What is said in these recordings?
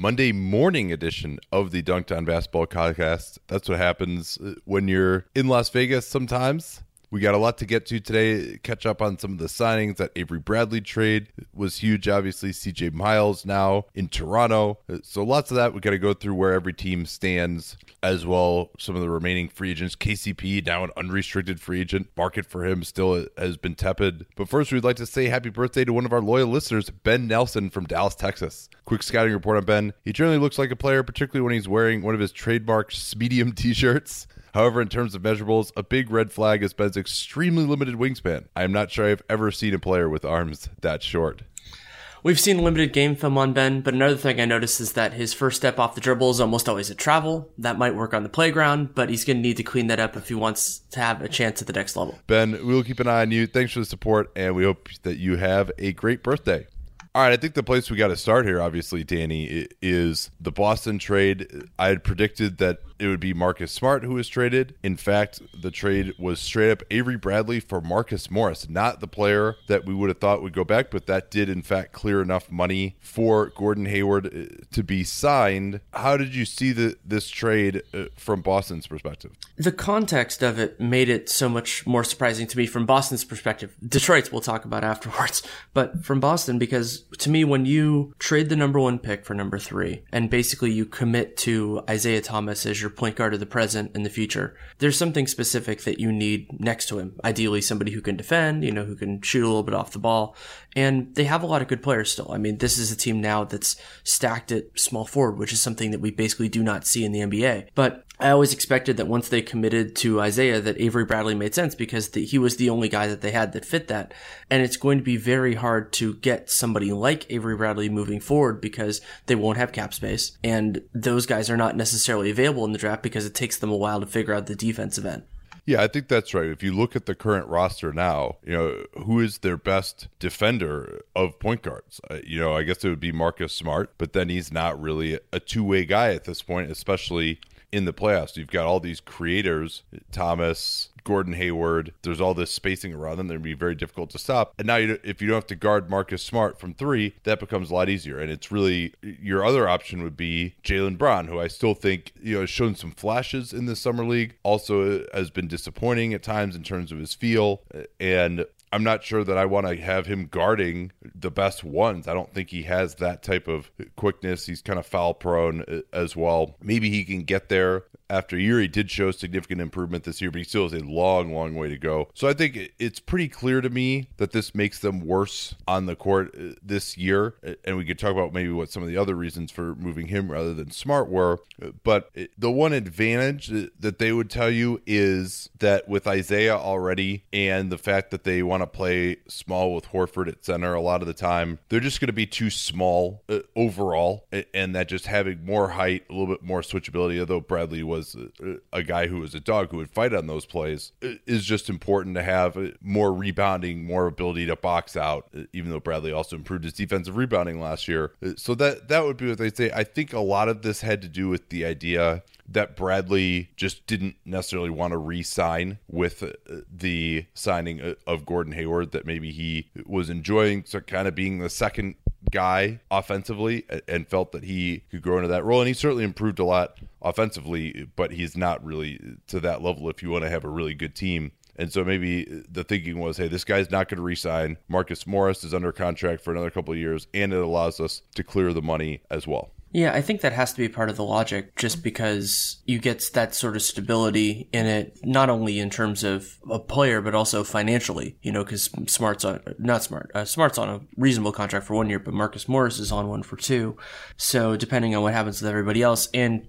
Monday morning edition of the Dunc'd On Basketball podcast. That's what happens uh, when you're in Las Vegas sometimes. We got a lot to get to today. Catch up on some of the signings. That Avery Bradley trade was huge. Obviously, CJ Miles now in Toronto. So lots of that. We got to go through where every team stands as well. Some of the remaining free agents. KCP now an unrestricted free agent. Market for him still has been tepid. But first, we'd like to say happy birthday to one of our loyal listeners, Ben Nelson from Dallas, Texas. Quick scouting report on Ben. He generally looks like a player, particularly when he's wearing one of his trademark medium t-shirts. However, in terms of measurables, a big red flag is Ben's extremely limited wingspan. I am not sure I've ever seen a player with arms that short. We've seen limited game film on Ben, but another thing I noticed is that his first step off the dribble is almost always a travel. That might work on the playground, but he's going to need to clean that up if he wants to have a chance at the next level. Ben, we'll keep an eye on you. Thanks for the support, and we hope that you have a great birthday. All right, I think the place we got to start here, obviously, Danny, is the Boston trade. I had predicted that it would be Marcus Smart who was traded. In fact, the trade was straight up Avery Bradley for Marcus Morris, not the player that we would have thought would go back, but that did in fact clear enough money for Gordon Hayward uh, to be signed. How did you see the, this trade uh, from Boston's perspective? The context of it made it so much more surprising to me from Boston's perspective. Detroit's we'll talk about afterwards, but from Boston because to me when you trade the number 1 pick for number 3 and basically you commit to Isaiah Thomas as your your point guard of the present and the future. There's something specific that you need next to him. Ideally, somebody who can defend, you know, who can shoot a little bit off the ball. And they have a lot of good players still. I mean, this is a team now that's stacked at small forward, which is something that we basically do not see in the NBA. But I always expected that once they committed to Isaiah, that Avery Bradley made sense because the, he was the only guy that they had that fit that. And it's going to be very hard to get somebody like Avery Bradley moving forward because they won't have cap space. And those guys are not necessarily available in the draft because it takes them a while to figure out the defensive end. Yeah, I think that's right. If you look at the current roster now, you know, who is their best defender of point guards? Uh, you know, I guess it would be Marcus Smart, but then he's not really a two way guy at this point, especially in the playoffs. You've got all these creators, Thomas, Gordon Hayward. There's all this spacing around them. They'd be very difficult to stop. And now, you, if you don't have to guard Marcus Smart from three, that becomes a lot easier. And it's really your other option would be Jaylen Brown, who I still think you know has shown some flashes in the summer league. Also has been disappointing at times in terms of his feel. And I'm not sure that I want to have him guarding the best ones. I don't think he has that type of quickness. He's kind of foul prone uh, as well. Maybe he can get there after a year. He did show significant improvement this year, but he still has a long, long way to go. So I think it's pretty clear to me that this makes them worse on the court uh, this year. Uh, and we could talk about maybe what some of the other reasons for moving him rather than Smart were. But the one advantage that they would tell you is that with Isaiah already and the fact that they want want to play small with Horford at center a lot of the time. They're just going to be too small uh, overall, and that just having more height, a little bit more switchability, although Bradley was a, a guy who was a dog who would fight on those plays, is just important to have uh, more rebounding, more ability to box out, uh, even though Bradley also improved his defensive rebounding last year. So that, that would be what they say. I think a lot of this had to do with the idea that Bradley just didn't necessarily want to re-sign with uh, the signing uh, of Gordon Hayward. That maybe he was enjoying so kind of being the second guy offensively and felt that he could grow into that role. And he certainly improved a lot offensively, but he's not really to that level if you want to have a really good team And so maybe the thinking was, hey, this guy's not going to resign. Marcus Morris is under contract for another couple of years, and it allows us to clear the money as well. Yeah, I think that has to be part of the logic just because you get that sort of stability in it, not only in terms of a player, but also financially, you know, because Smart's on, not Smart, uh, Smart's on a reasonable contract for one year, but Marcus Morris is on one for two. So depending on what happens with everybody else, and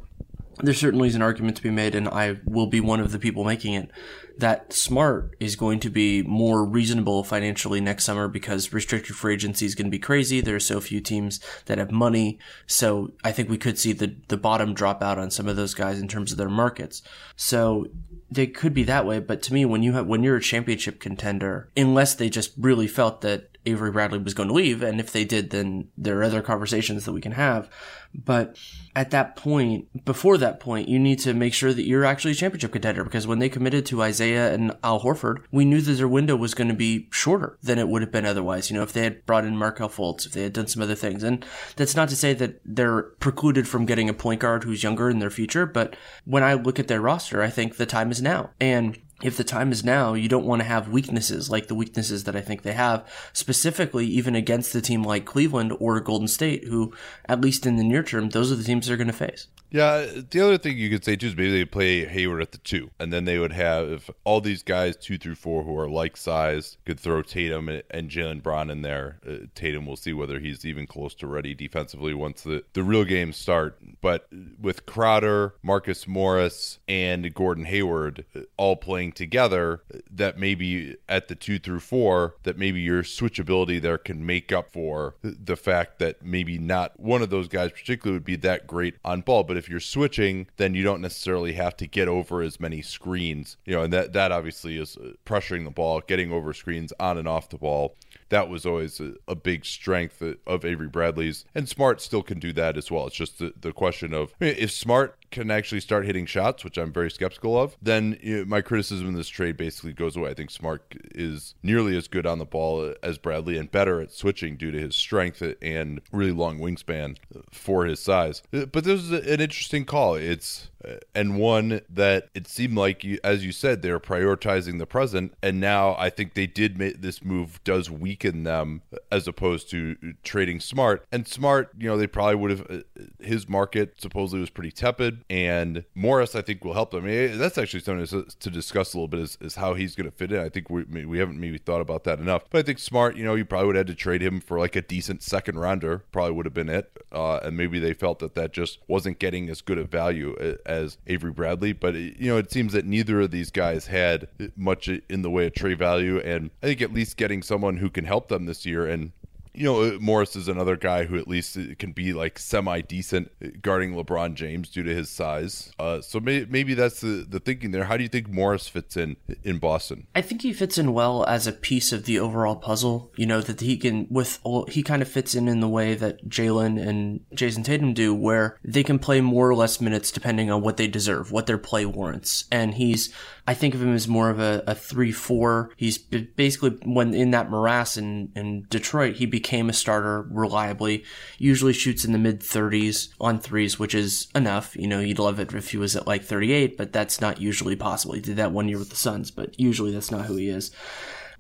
there certainly is an argument to be made, and I will be one of the people making it, that Smart is going to be more reasonable financially next summer because restricted free agency is going to be crazy. There are so few teams that have money. So I think we could see the, the bottom drop out on some of those guys in terms of their markets. So they could be that way. But to me, when you have, when you're a championship contender, unless they just really felt that Avery Bradley was going to leave. And if they did, then there are other conversations that we can have. But at that point, before that point, you need to make sure that you're actually a championship contender because when they committed to Isaiah and Al Horford, we knew that their window was going to be shorter than it would have been otherwise. You know, if they had brought in Markelle Fultz, if they had done some other things. And that's not to say that they're precluded from getting a point guard who's younger in their future. But when I look at their roster, I think the time is now. And if the time is now, you don't want to have weaknesses like the weaknesses that I think they have, specifically even against a team like Cleveland or Golden State, who, at least in the near term, those are the teams they're going to face. Yeah, the other thing you could say too is maybe they play Hayward at the two, and then they would have if all these guys two through four who are like size could throw Tatum and Jaylen Brown in there. Uh, Tatum, we'll see whether he's even close to ready defensively once the the real games start. But with Crowder, Marcus Morris, and Gordon Hayward uh, all playing together, that maybe at the two through four, that maybe your switchability there can make up for the fact that maybe not one of those guys particularly would be that great on ball, but if you're switching, then you don't necessarily have to get over as many screens. You know, and that that obviously is uh, pressuring the ball, getting over screens on and off the ball. That was always a, a big strength of Avery Bradley's, and Smart still can do that as well. It's just the, the question of I mean, if Smart can actually start hitting shots, which I'm very skeptical of, then my criticism of this trade basically goes away. I think Smart is nearly as good on the ball as Bradley and better at switching due to his strength and really long wingspan for his size. But this is an interesting call. It's and one that it seemed like you, as you said they're prioritizing the present and now i think they did make this move does weaken them as opposed to trading smart and smart you know they probably would have uh, his market supposedly was pretty tepid and morris i think will help them. I mean, that's actually something to discuss a little bit is, is how he's going to fit in. I think we, we haven't maybe thought about that enough but i think smart you know you probably would have had to trade him for like a decent second rounder probably would have been it uh, and maybe they felt that that just wasn't getting as good a value as Avery Bradley, but you know it seems that neither of these guys had much in the way of trade value, and I think at least getting someone who can help them this year and you know, uh, Morris is another guy who at least uh, can be like semi decent uh, guarding LeBron James due to his size. Uh, so may- maybe that's the, the thinking there. How do you think Morris fits in in Boston? I think he fits in well as a piece of the overall puzzle. You know, that he can, with, he kind of fits in in the way that Jaylen and Jayson Tatum do, where they can play more or less minutes depending on what they deserve, what their play warrants. And he's, I think of him as more of a, a 3 4. He's basically, when in that morass in, in Detroit, he became a starter reliably, usually shoots in the mid 30s on threes, which is enough. You know, you'd love it if he was at like 38, but that's not usually possible. He did that one year with the Suns, but usually that's not who he is.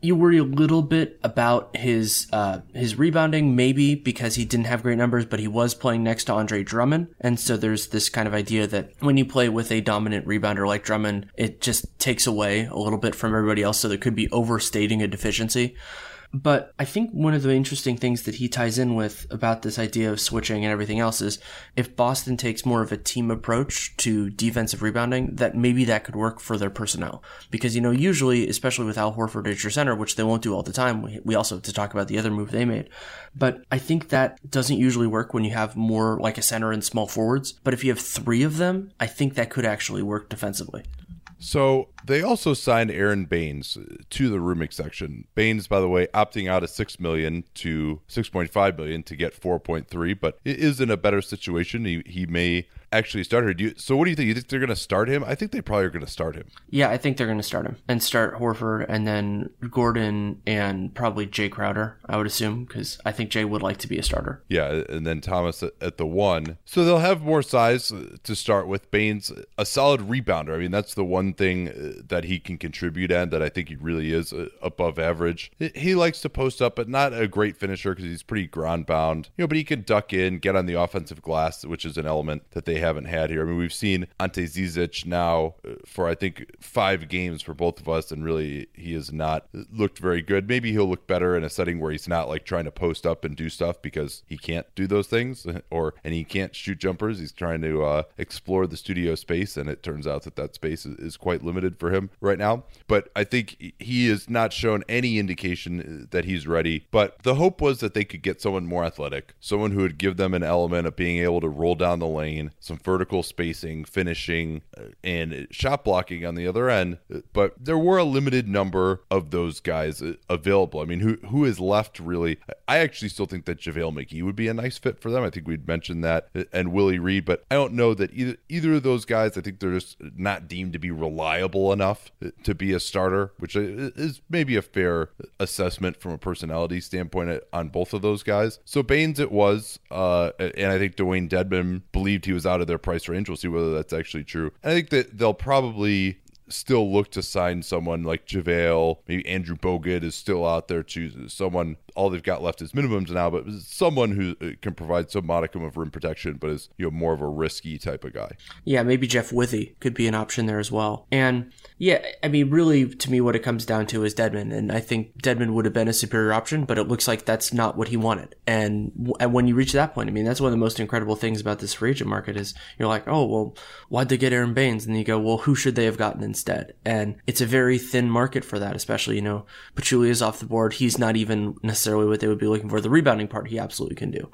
You worry a little bit about his uh, his rebounding, maybe because he didn't have great numbers, but he was playing next to Andre Drummond, and so there's this kind of idea that when you play with a dominant rebounder like Drummond, it just takes away a little bit from everybody else. So there could be overstating a deficiency. But I think one of the interesting things that he ties in with about this idea of switching and everything else is if Boston takes more of a team approach to defensive rebounding, that maybe that could work for their personnel. Because, you know, usually, especially with Al Horford as your center, which they won't do all the time, we also have to talk about the other move they made. But I think that doesn't usually work when you have more like a center and small forwards. But if you have three of them, I think that could actually work defensively. So they also signed Aron Baynes uh, to the room exception. Baynes, by the way, opting out of six million to six point five million to get four point three, but it is in a better situation. He he may actually start her. Do you, so what do you think? You think they're going to start him? I think they probably are going to start him. Yeah, I think they're going to start him and start Horford and then Gordon and probably Jae Crowder. I would assume because I think Jay would like to be a starter. Yeah, and then Thomas at, at the one. So they'll have more size to start with. Baynes, a solid rebounder. I mean, that's the one thing uh, that he can contribute and that I think he really is uh, above average. He likes to post up, but not a great finisher because he's pretty ground bound. You know, but he can duck in, get on the offensive glass, which is an element that they haven't had here. I mean, we've seen Ante Zizic now uh, for I think five games for both of us, and really he has not looked very good. Maybe he'll look better in a setting where he's not like trying to post up and do stuff because he can't do those things, or and he can't shoot jumpers. He's trying to uh, explore the studio space, and it turns out that that space is, is quite limited for him right now. But I think he has not shown any indication that he's ready. But the hope was that they could get someone more athletic, someone who would give them an element of being able to roll down the lane, some vertical spacing, finishing, uh, and shot blocking on the other end. But there were a limited number of those guys uh, available. I mean, who who is left really? I actually still think that JaVale McGee would be a nice fit for them. I think we'd mentioned that, uh, and Willie Reed, but I don't know that either either of those guys. I think they're just not deemed to be reliable enough to be a starter, which is maybe a fair assessment from a personality standpoint on both of those guys. So Baynes, it was, uh, and I think Dewayne Dedmon believed he was out of their price range. We'll see whether that's actually true. And I think that they'll probably still look to sign someone like JaVale. Maybe Andrew Bogut is still out there too. Someone all they've got left is minimums now, but someone who uh, can provide some modicum of rim protection, but is you know more of a risky type of guy. Yeah, maybe Jeff Withey could be an option there as well. And yeah, I mean, really, to me, what it comes down to is Dedmon, and I think Dedmon would have been a superior option, but it looks like that's not what he wanted. And and when you reach that point, I mean, that's one of the most incredible things about this free agent market is you're like, oh well, why'd they get Aron Baynes? And you go, well, who should they have gotten instead? And it's a very thin market for that, especially you know, Pachulia is off the board. He's not even necessarily necessarily what they would be looking for. The rebounding part, he absolutely can do.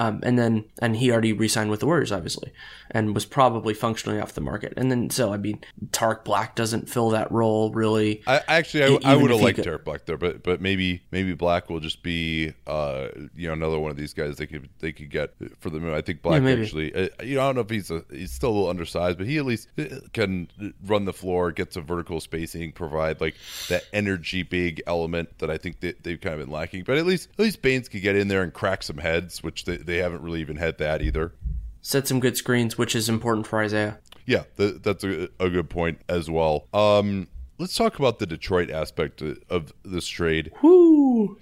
Um, and then, and he already re-signed with the Warriors, obviously, and was probably functionally off the market. And then, so I mean, Tarik Black doesn't fill that role really. I actually, I, I would have liked could, Tarik Black there, but but maybe maybe Black will just be, uh, you know, another one of these guys they could they could get for the moon. I think Black yeah, actually, uh, you know, I don't know if he's a, he's still a little undersized, but he at least uh, can run the floor, get some vertical spacing, provide like that energy big element that I think that they've kind of been lacking. But at least at least Baynes could get in there and crack some heads, which they they haven't really even had that either. Set some good screens, which is important for Isaiah. Yeah, th- that's a, a, good point as well. Um, let's talk about the Detroit aspect of this trade.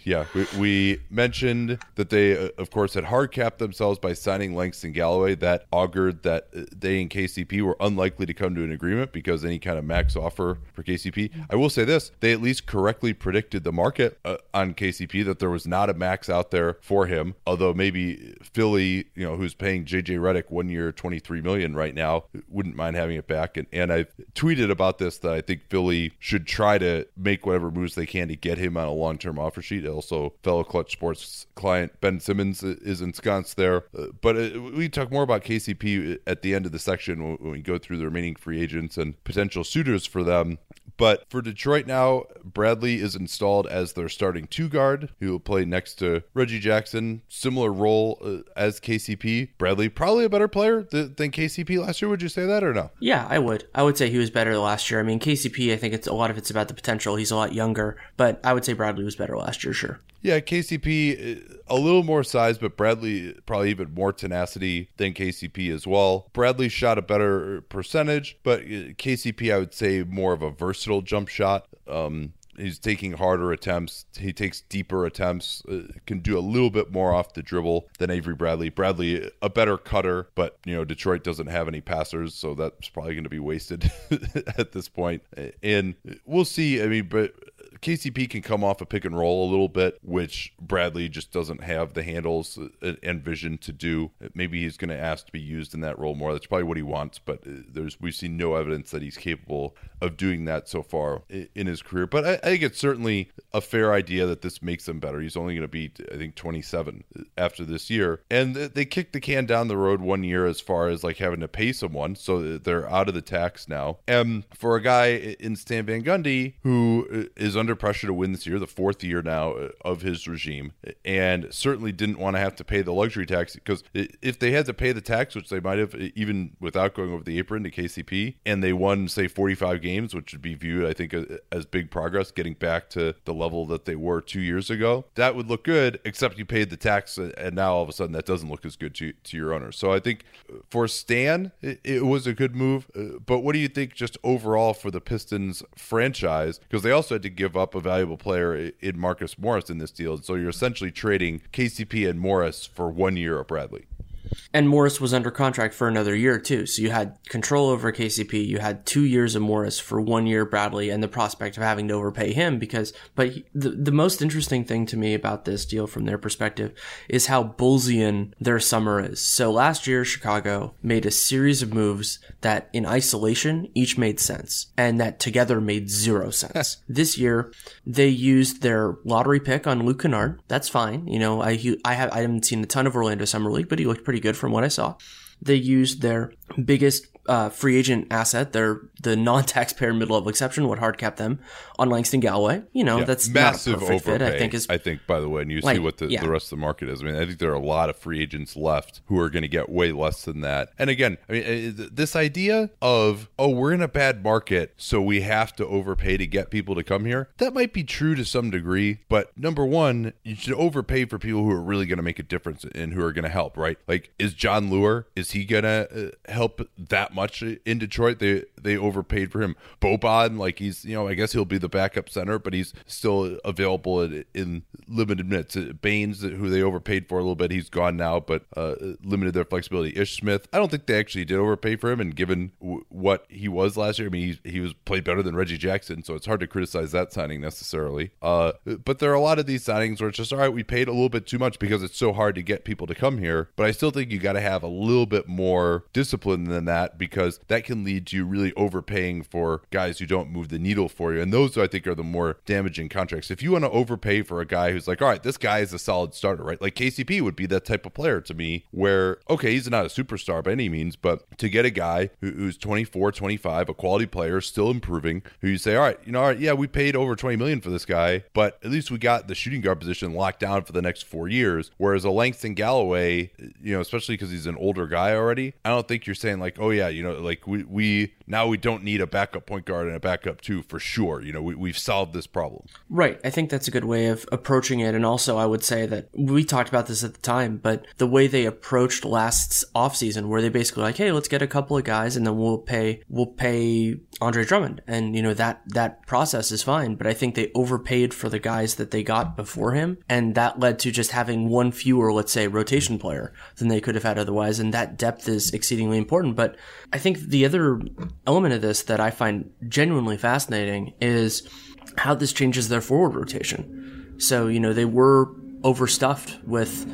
Yeah, we, we mentioned that they, uh, of course, had hard capped themselves by signing Langston Galloway. That augured that uh, they and KCP were unlikely to come to an agreement because any kind of max offer for KCP. I will say this: they at least correctly predicted the market uh, on KCP that there was not a max out there for him. Although maybe Philly, you know, who's paying JJ Redick one year, twenty three million right now, wouldn't mind having it back. And and I tweeted about this that I think Philly should try to make whatever moves they can to get him on a long term offer sheet. Also, fellow Clutch Sports client Ben Simmons is ensconced there. Uh, but uh, we talk more about KCP at the end of the section when we go through the remaining free agents and potential suitors for them. But for Detroit now, Bradley is installed as their starting two guard, who will play next to Reggie Jackson. Similar role uh, as KCP. Bradley, probably a better player th- than KCP last year. Would you say that or no? Yeah, I would. I would say he was better last year. I mean, KCP, I think it's a lot of it's about the potential. He's a lot younger, but I would say Bradley was better last year, sure. Yeah, KCP uh, a little more size, but Bradley probably even more tenacity than KCP as well. Bradley shot a better percentage, but uh, KCP I would say more of a versatile jump shot. Um, he's taking harder attempts. He takes deeper attempts. Uh, can do a little bit more off the dribble than Avery Bradley. Bradley a better cutter, but you know Detroit doesn't have any passers, so that's probably going to be wasted at this point. And we'll see. I mean, but KCP can come off a pick and roll a little bit, which Bradley just doesn't have the handles and vision to do. Maybe he's going to ask to be used in that role more. That's probably what he wants, but uh, there's we've seen no evidence that he's capable of doing that so far in his career. But I, I think it's certainly a fair idea that this makes him better. He's only going to be, I think, 27 after this year, and they kicked the can down the road one year as far as like having to pay someone, so they're out of the tax now. And for a guy in Stan Van Gundy who is uh, under under pressure to win this year, the fourth year now uh, of his regime, and certainly didn't want to have to pay the luxury tax because if they had to pay the tax, which they might have even without going over the apron to KCP, and they won say 45 games, which would be viewed I think as big progress, getting back to the level that they were two years ago, that would look good. Except you paid the tax, and now all of a sudden that doesn't look as good to to your owners. So I think for Stan, it, it was a good move. Uh, but what do you think just overall for the Pistons franchise? Because they also had to give up a valuable player in Marcus Morris in this deal. So you're essentially trading KCP and Morris for one year of Bradley. And Morris was under contract for another year too. So you had control over KCP. You had two years of Morris for one year Bradley and the prospect of having to overpay him because, but he, the, the most interesting thing to me about this deal from their perspective is how Bullsian their summer is. So last year, Chicago made a series of moves that in isolation each made sense and that together made zero sense. this year, they used their lottery pick on Luke Kennard. That's fine. You know, I, I have, I haven't seen a ton of Orlando Summer League, but he looked pretty good from what I saw. They used their biggest uh, free agent asset, They're the non-taxpayer mid-level exception would hard cap them on Langston Galloway. You know, yeah, that's massive not overpay. Fit, I think is I think by the way, and you like, see what the, yeah. the rest of the market is. I mean, I think there are a lot of free agents left who are going to get way less than that. And again, I mean, uh, this idea of oh, we're in a bad market, so we have to overpay to get people to come here. That might be true to some degree, but number one, you should overpay for people who are really going to make a difference and who are going to help. Right? Like, is Jon Leuer? Is he going to uh, help that much in Detroit? They they overpaid for him. Boban, like he's, you know, I guess he'll be the backup center, but he's still available in, in limited minutes. Baynes, who they overpaid for a little bit, he's gone now, but uh, limited their flexibility. Ish Smith, I don't think they actually did overpay for him, and given w- what he was last year, I mean, he, he was played better than Reggie Jackson, so it's hard to criticize that signing necessarily. Uh, but there are a lot of these signings where it's just all right, we paid a little bit too much because it's so hard to get people to come here. But I still think you got to have a little bit more discipline than that because that can lead to you really overpaying for guys who don't move the needle for you. And those, I think, are the more damaging contracts. If you want to overpay for a guy who's like, all right, this guy is a solid starter, right? Like KCP would be that type of player to me, where, okay, he's not a superstar by any means, but to get a guy who, who's 24, 25, a quality player, still improving, who you say, all right, you know, all right, yeah, we paid over 20 million for this guy, but at least we got the shooting guard position locked down for the next four years. Whereas a Langston Galloway, you know, especially because he's an older guy already, I don't think you're saying like, oh yeah, you know, like we, we now we don't need a backup point guard and a backup two for sure. You know, we, we've solved this problem. Right. I think that's a good way of approaching it. And also, I would say that we talked about this at the time, but the way they approached last offseason, where they basically like, hey, let's get a couple of guys and then we'll pay, we'll pay Andre Drummond. And, you know, that, that process is fine. But I think they overpaid for the guys that they got before him. And that led to just having one fewer, let's say, rotation player than they could have had otherwise. And that depth is exceedingly important. But I think the other element of this that I find genuinely fascinating is how this changes their forward rotation. So, you know, they were overstuffed with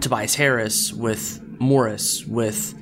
Tobias Harris, with Morris, with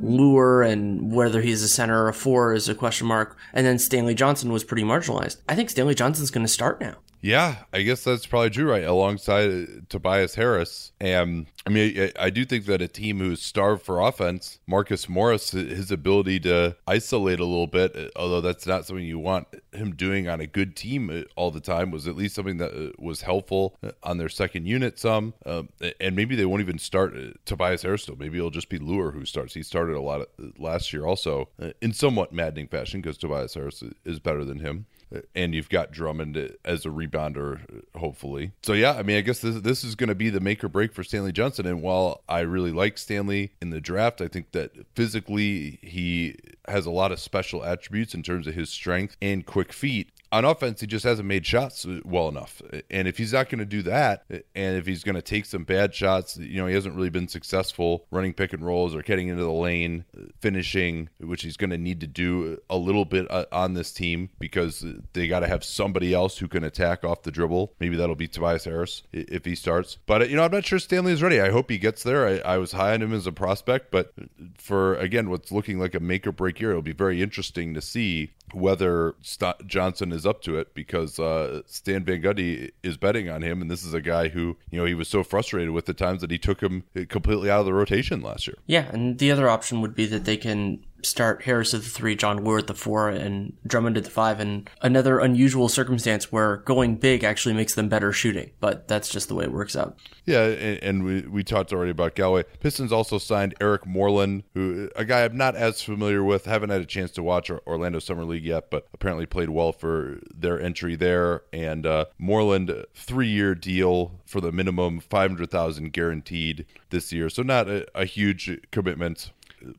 Leuer, and whether he's a center or a four is a question mark. And then Stanley Johnson was pretty marginalized. I think Stanley Johnson's going to start now. Yeah, I guess that's probably true, right? Alongside uh, Tobias Harris. And I mean, I, I, do think that a team who's starved for offense, Marcus Morris, his ability to isolate a little bit, uh, although that's not something you want him doing on a good team uh, all the time, was at least something that was helpful on their second unit some. Um, and maybe they won't even start Tobias Harris still. Maybe it'll just be Leuer who starts. He started a lot last year also in somewhat maddening fashion because Tobias Harris is better than him and you've got Drummond as a rebounder, hopefully. So yeah, I mean, I guess this this is going to be the make or break for Stanley Johnson. And while I really like Stanley in the draft, I think that physically he has a lot of special attributes in terms of his strength and quick feet on offense, he just hasn't made shots well enough. And if he's not going to do that, and if he's going to take some bad shots, you know, he hasn't really been successful running pick and rolls or getting into the lane, finishing, which he's going to need to do a little bit uh, on this team because they got to have somebody else who can attack off the dribble. Maybe that'll be Tobias Harris if he starts. But, you know, I'm not sure Stanley is ready. I hope he gets there. I, I was high on him as a prospect, but for, again, what's looking like a make or break year, it'll be very interesting to see whether St- Johnson is up to it because uh, Stan Van Gundy is betting on him, and this is a guy who you know he was so frustrated with the times that he took him completely out of the rotation last year. Yeah, and the other option would be that they can start Harris at the three, John Woo at the four, and Drummond at the five. And another unusual circumstance where going big actually makes them better shooting, but that's just the way it works out. Yeah, and, and we, we talked already about Galway. Pistons also signed Eric Moreland, who a guy I'm not as familiar with. Haven't had a chance to watch Orlando Summer League yet, but apparently played well for their entry there. And uh, Moreland, three year deal for the minimum, five hundred thousand guaranteed this year. So not a, a huge commitment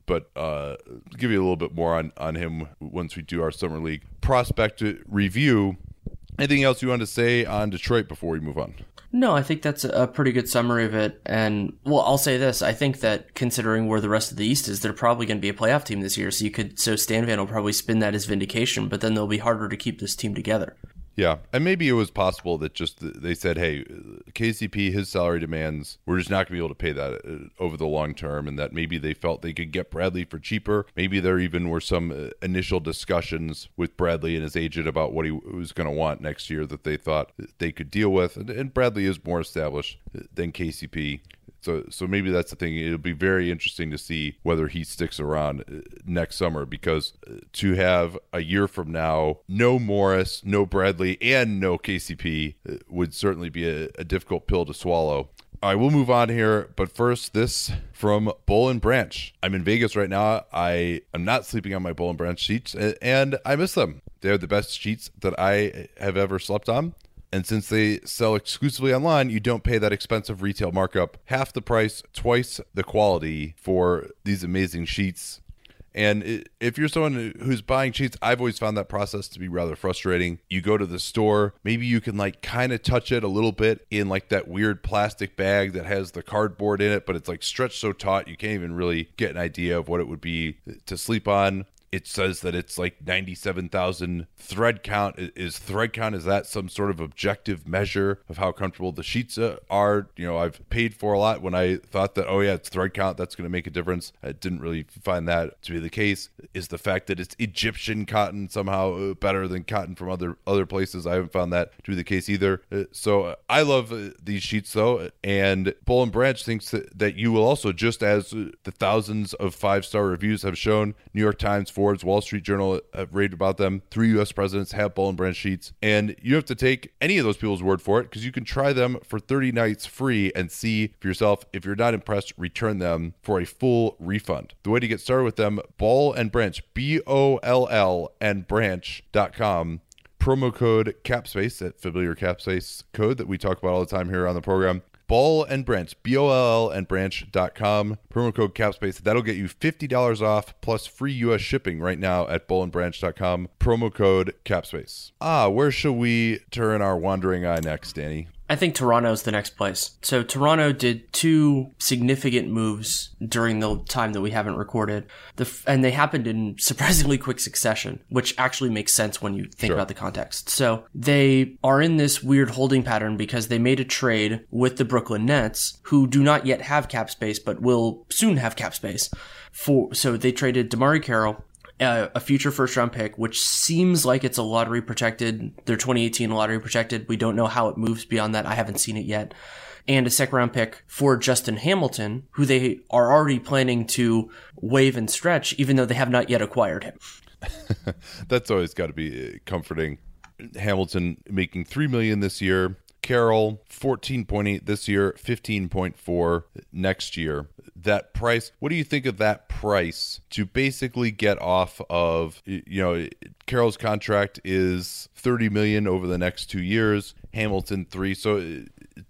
but uh, give you a little bit more on, on him once we do our summer league prospect review. Anything else you want to say on Detroit before we move on? No, I think that's a pretty good summary of it. And well, I'll say this: I think that considering where the rest of the East is, they're probably going to be a playoff team this year. So you could, so Stan Van will probably spin that as vindication, but then they'll be harder to keep this team together. Yeah, and maybe it was possible that just they said, "Hey, KCP, his salary demands, we're just not going to be able to pay that uh, over the long term," and that maybe they felt they could get Bradley for cheaper. Maybe there even were some uh, initial discussions with Bradley and his agent about what he was going to want next year that they thought they could deal with. And Bradley is more established than KCP. So, so maybe that's the thing. It'll be very interesting to see whether he sticks around uh, next summer because uh, to have a year from now, no Morris, no Bradley, and no KCP uh, would certainly be a, a difficult pill to swallow. I will move on here, but first, this from Boll and Branch. I'm in Vegas right now. I am not sleeping on my Boll and Branch sheets, and I miss them. They're the best sheets that I have ever slept on. And since they sell exclusively online, you don't pay that expensive retail markup, half the price, twice the quality for these amazing sheets. And if you're someone who's buying sheets, I've always found that process to be rather frustrating. You go to the store, maybe you can like kind of touch it a little bit in like that weird plastic bag that has the cardboard in it, but it's like stretched so taut you can't even really get an idea of what it would be to sleep on it says that it's like 97,000 thread count. Is thread count is that some sort of objective measure of how comfortable the sheets uh, are? You know I've paid for a lot when I thought that oh yeah it's thread count that's going to make a difference. I didn't really find that to be the case. Is the fact that it's Egyptian cotton somehow uh, better than cotton from other other places? I haven't found that to be the case either. Uh, so I love these sheets though and Boll and Branch thinks that, that you will also just as the thousands of five star reviews have shown New York Times Forbes, Wall Street Journal have raved about them. Three U.S. presidents have Boll and Branch sheets, and you have to take any of those people's word for it because you can try them for 30 nights free and see for yourself. If you're not impressed, return them for a full refund. The way to get started with them: Boll and Branch, B O L L and Branch.com promo code capspace that familiar capspace code that we talk about all the time here on the program Boll and Branch, B O L L and branch.com. Promo code CAPSPACE. That'll get you $50 off plus free U.S. shipping right now at bollandbranch.com. Promo code CAPSPACE. Ah, where shall we turn our wandering eye next, Danny? I think Toronto's the next place. So Toronto did two significant moves during the time that we haven't recorded, the, and they happened in surprisingly quick succession, which actually makes sense when you think sure. about the context. So they are in this weird holding pattern because they made a trade with the Brooklyn Nets, who do not yet have cap space, but will soon have cap space. For so they traded DeMarre Carroll a, a future first round pick, which seems like it's a lottery protected. They're 2018 lottery protected. We don't know how it moves beyond that. I haven't seen it yet. And a second round pick for Justin Hamilton, who they are already planning to waive and stretch, even though they have not yet acquired him. That's always got to be uh, comforting. Hamilton making three million this year. Carroll 14.8 this year, 15.4 next year that price. What do you think of that price to basically get off of, you know, Carroll's contract is 30 million over the next 2 years, Hamilton 3. So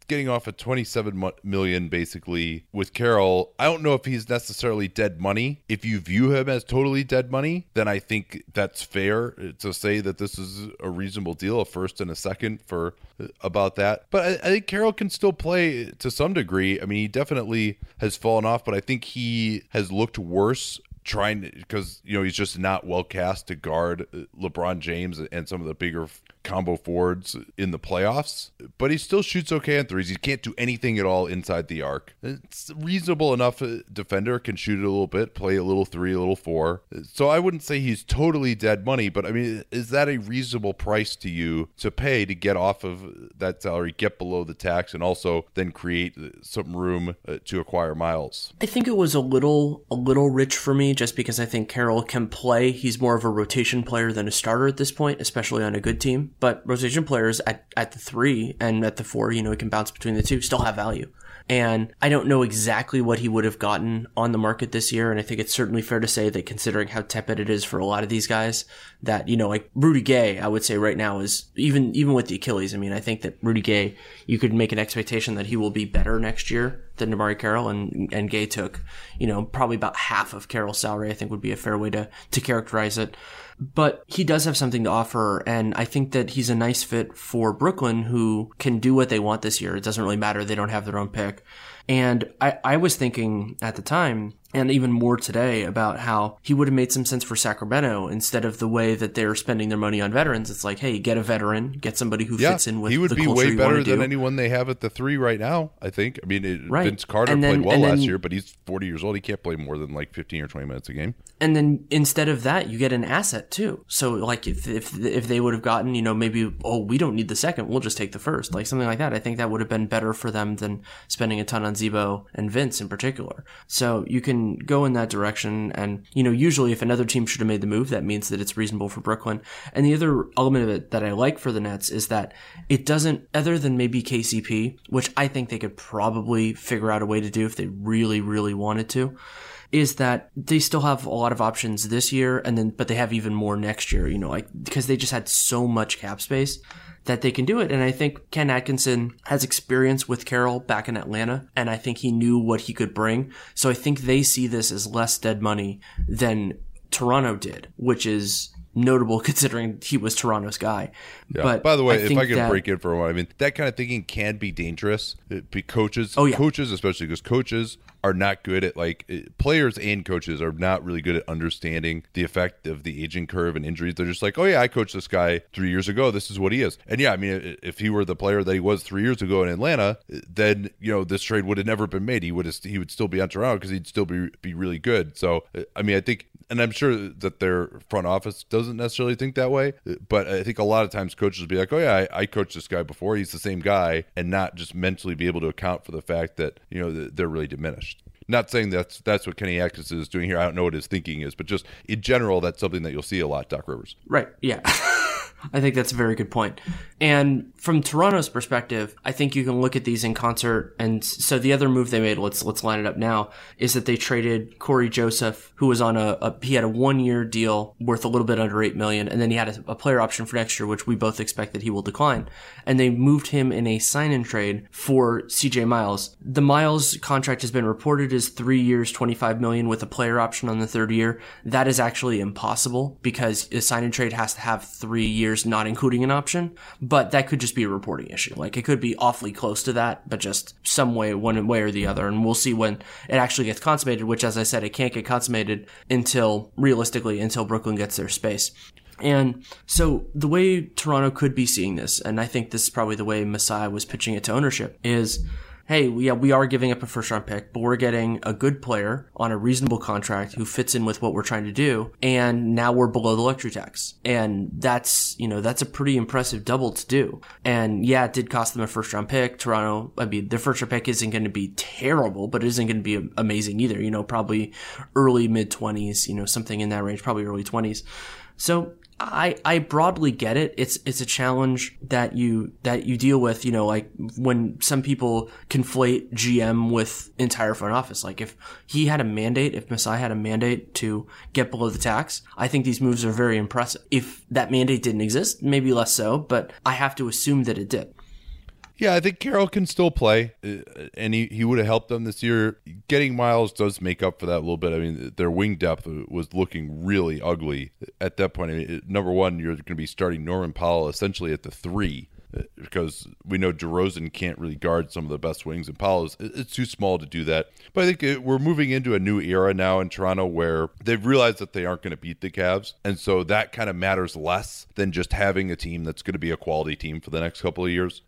getting off at 27 million basically with Carroll. I don't know if he's necessarily dead money. If you view him as totally dead money, then I think that's fair to say that this is a reasonable deal, a first and a second for uh, about that. But I, I think Carroll can still play to some degree. I mean, he definitely has fallen off, but I think he has looked worse trying because you know he's just not well cast to guard uh, LeBron James and some of the bigger combo forwards in the playoffs, but he still shoots okay on threes. He can't do anything at all inside the arc. It's reasonable enough. A defender can shoot it a little bit, play a little three, a little four. So I wouldn't say he's totally dead money, but I mean, is that a reasonable price to you to pay to get off of that salary, get below the tax, and also then create some room uh, to acquire Miles? I think it was a little a little rich for me just because I think Carroll can play. He's more of a rotation player than a starter at this point, especially on a good team. But rotation players at, at the three and at the four, you know, he can bounce between the two, still have value. And I don't know exactly what he would have gotten on the market this year. And I think it's certainly fair to say that considering how tepid it is for a lot of these guys, that, you know, like Rudy Gay, I would say right now is even, even with the Achilles. I mean, I think that Rudy Gay, you could make an expectation that he will be better next year than DeMarre Carroll and, and Gay took, you know, probably about half of Carroll's salary, I think would be a fair way to, to characterize it but he does have something to offer. And I think that he's a nice fit for Brooklyn who can do what they want this year. It doesn't really matter. They don't have their own pick. And I, I was thinking at the time, and even more today about how he would have made some sense for Sacramento instead of the way that they're spending their money on veterans. It's like, hey, get a veteran, get somebody who yeah, fits in with. The. He would be way better than anyone they have at the three right now. I think. I mean, it, right. Vince Carter then, played well then, last year, but he's forty years old. He can't play more than like fifteen or twenty minutes a game. And then instead of that, you get an asset too. So like if if if they would have gotten, you know, maybe oh we don't need the second, we'll just take the first, like something like that. I think that would have been better for them than spending a ton on Z-Bo and Vince in particular. So you can go in that direction direction. And, you know, usually if another team should have made the move, that means that it's reasonable for Brooklyn. And the other element of it that I like for the Nets is that it doesn't, other than maybe KCP, which I think they could probably figure out a way to do if they really, really wanted to is that they still have a lot of options this year and then but they have even more next year you know like because they just had so much cap space that they can do it. And I think Ken Atkinson has experience with Carroll back in Atlanta, and I think he knew what he could bring. So I think they see this as less dead money than Toronto did, which is notable considering he was Toronto's guy. Yeah. But by the way, I if I can that, break in for a while, I mean that kind of thinking can be dangerous. Be coaches, oh, yeah. coaches especially because coaches are not good at like eh, players and coaches are not really good at understanding the effect of the aging curve and injuries. They're just like, oh yeah, I coached this guy three years ago. This is what he is. And yeah, I mean, if he were the player that he was three years ago in Atlanta, then you know this trade would have never been made. He would he would still be on Toronto because he'd still be be really good. So eh, I mean, I think and I'm sure that their front office doesn't necessarily think that way, but I think a lot of times coaches be like, "Oh yeah, I, I coached this guy before; he's the same guy," and not just mentally be able to account for the fact that you know they're really diminished. Not saying that's that's what Kenny Atkinson is doing here. I don't know what his thinking is, but just in general, that's something that you'll see a lot, Doc Rivers. Right. Yeah. I think that's a very good point. And from Toronto's perspective, I think you can look at these in concert. And so the other move they made, let's let's line it up now, is that they traded Cory Joseph, who was on a, a he had a one year deal worth a little bit under eight million, and then he had a, a, player option for next year, which we both expect that he will decline. And they moved him in a sign in trade for CJ Miles. The Miles contract has been reported as three years, twenty five million with a player option on the third year. That is actually impossible because a sign in trade has to have three years, not including an option. But that could just be a reporting issue. Like it could be awfully close to that, but just some way, one way or the other. And we'll see when it actually gets consummated, which as I said, it can't get consummated until realistically, until Brooklyn gets their space. And so the way Toronto could be seeing this, and I think this is probably the way Masai was pitching it to ownership, is hey, yeah, we are giving up a first round pick, but we're getting a good player on a reasonable contract who fits in with what we're trying to do. And now we're below the luxury tax. And that's, you know, that's a pretty impressive double to do. And yeah, it did cost them a first round pick. Toronto, I mean, their first round pick isn't going to be terrible, but it isn't going to be amazing either. You know, probably early mid 20s, you know, something in that range, probably early 20s. So I, I broadly get it. It's it's a challenge that you that you deal with. You know, like when some people conflate GM with entire front office. Like if he had a mandate, if Masai had a mandate to get below the tax, I think these moves are very impressive. If that mandate didn't exist, maybe less so. But I have to assume that it did. Yeah, I think Carroll can still play, uh, and he, he would have helped them this year. Getting Miles does make up for that a little bit. I mean, their wing depth was looking really ugly at that point. I mean, number one, you're going to be starting Norman Powell essentially at the three. uh, because we know DeRozan can't really guard some of the best wings, and Paolo's it's too small to do that. But I think we're moving into a new era now in Toronto where they've realized that they aren't going to beat the Cavs, and so that kind of matters less than just having a team that's going to be a quality team for the next couple of years.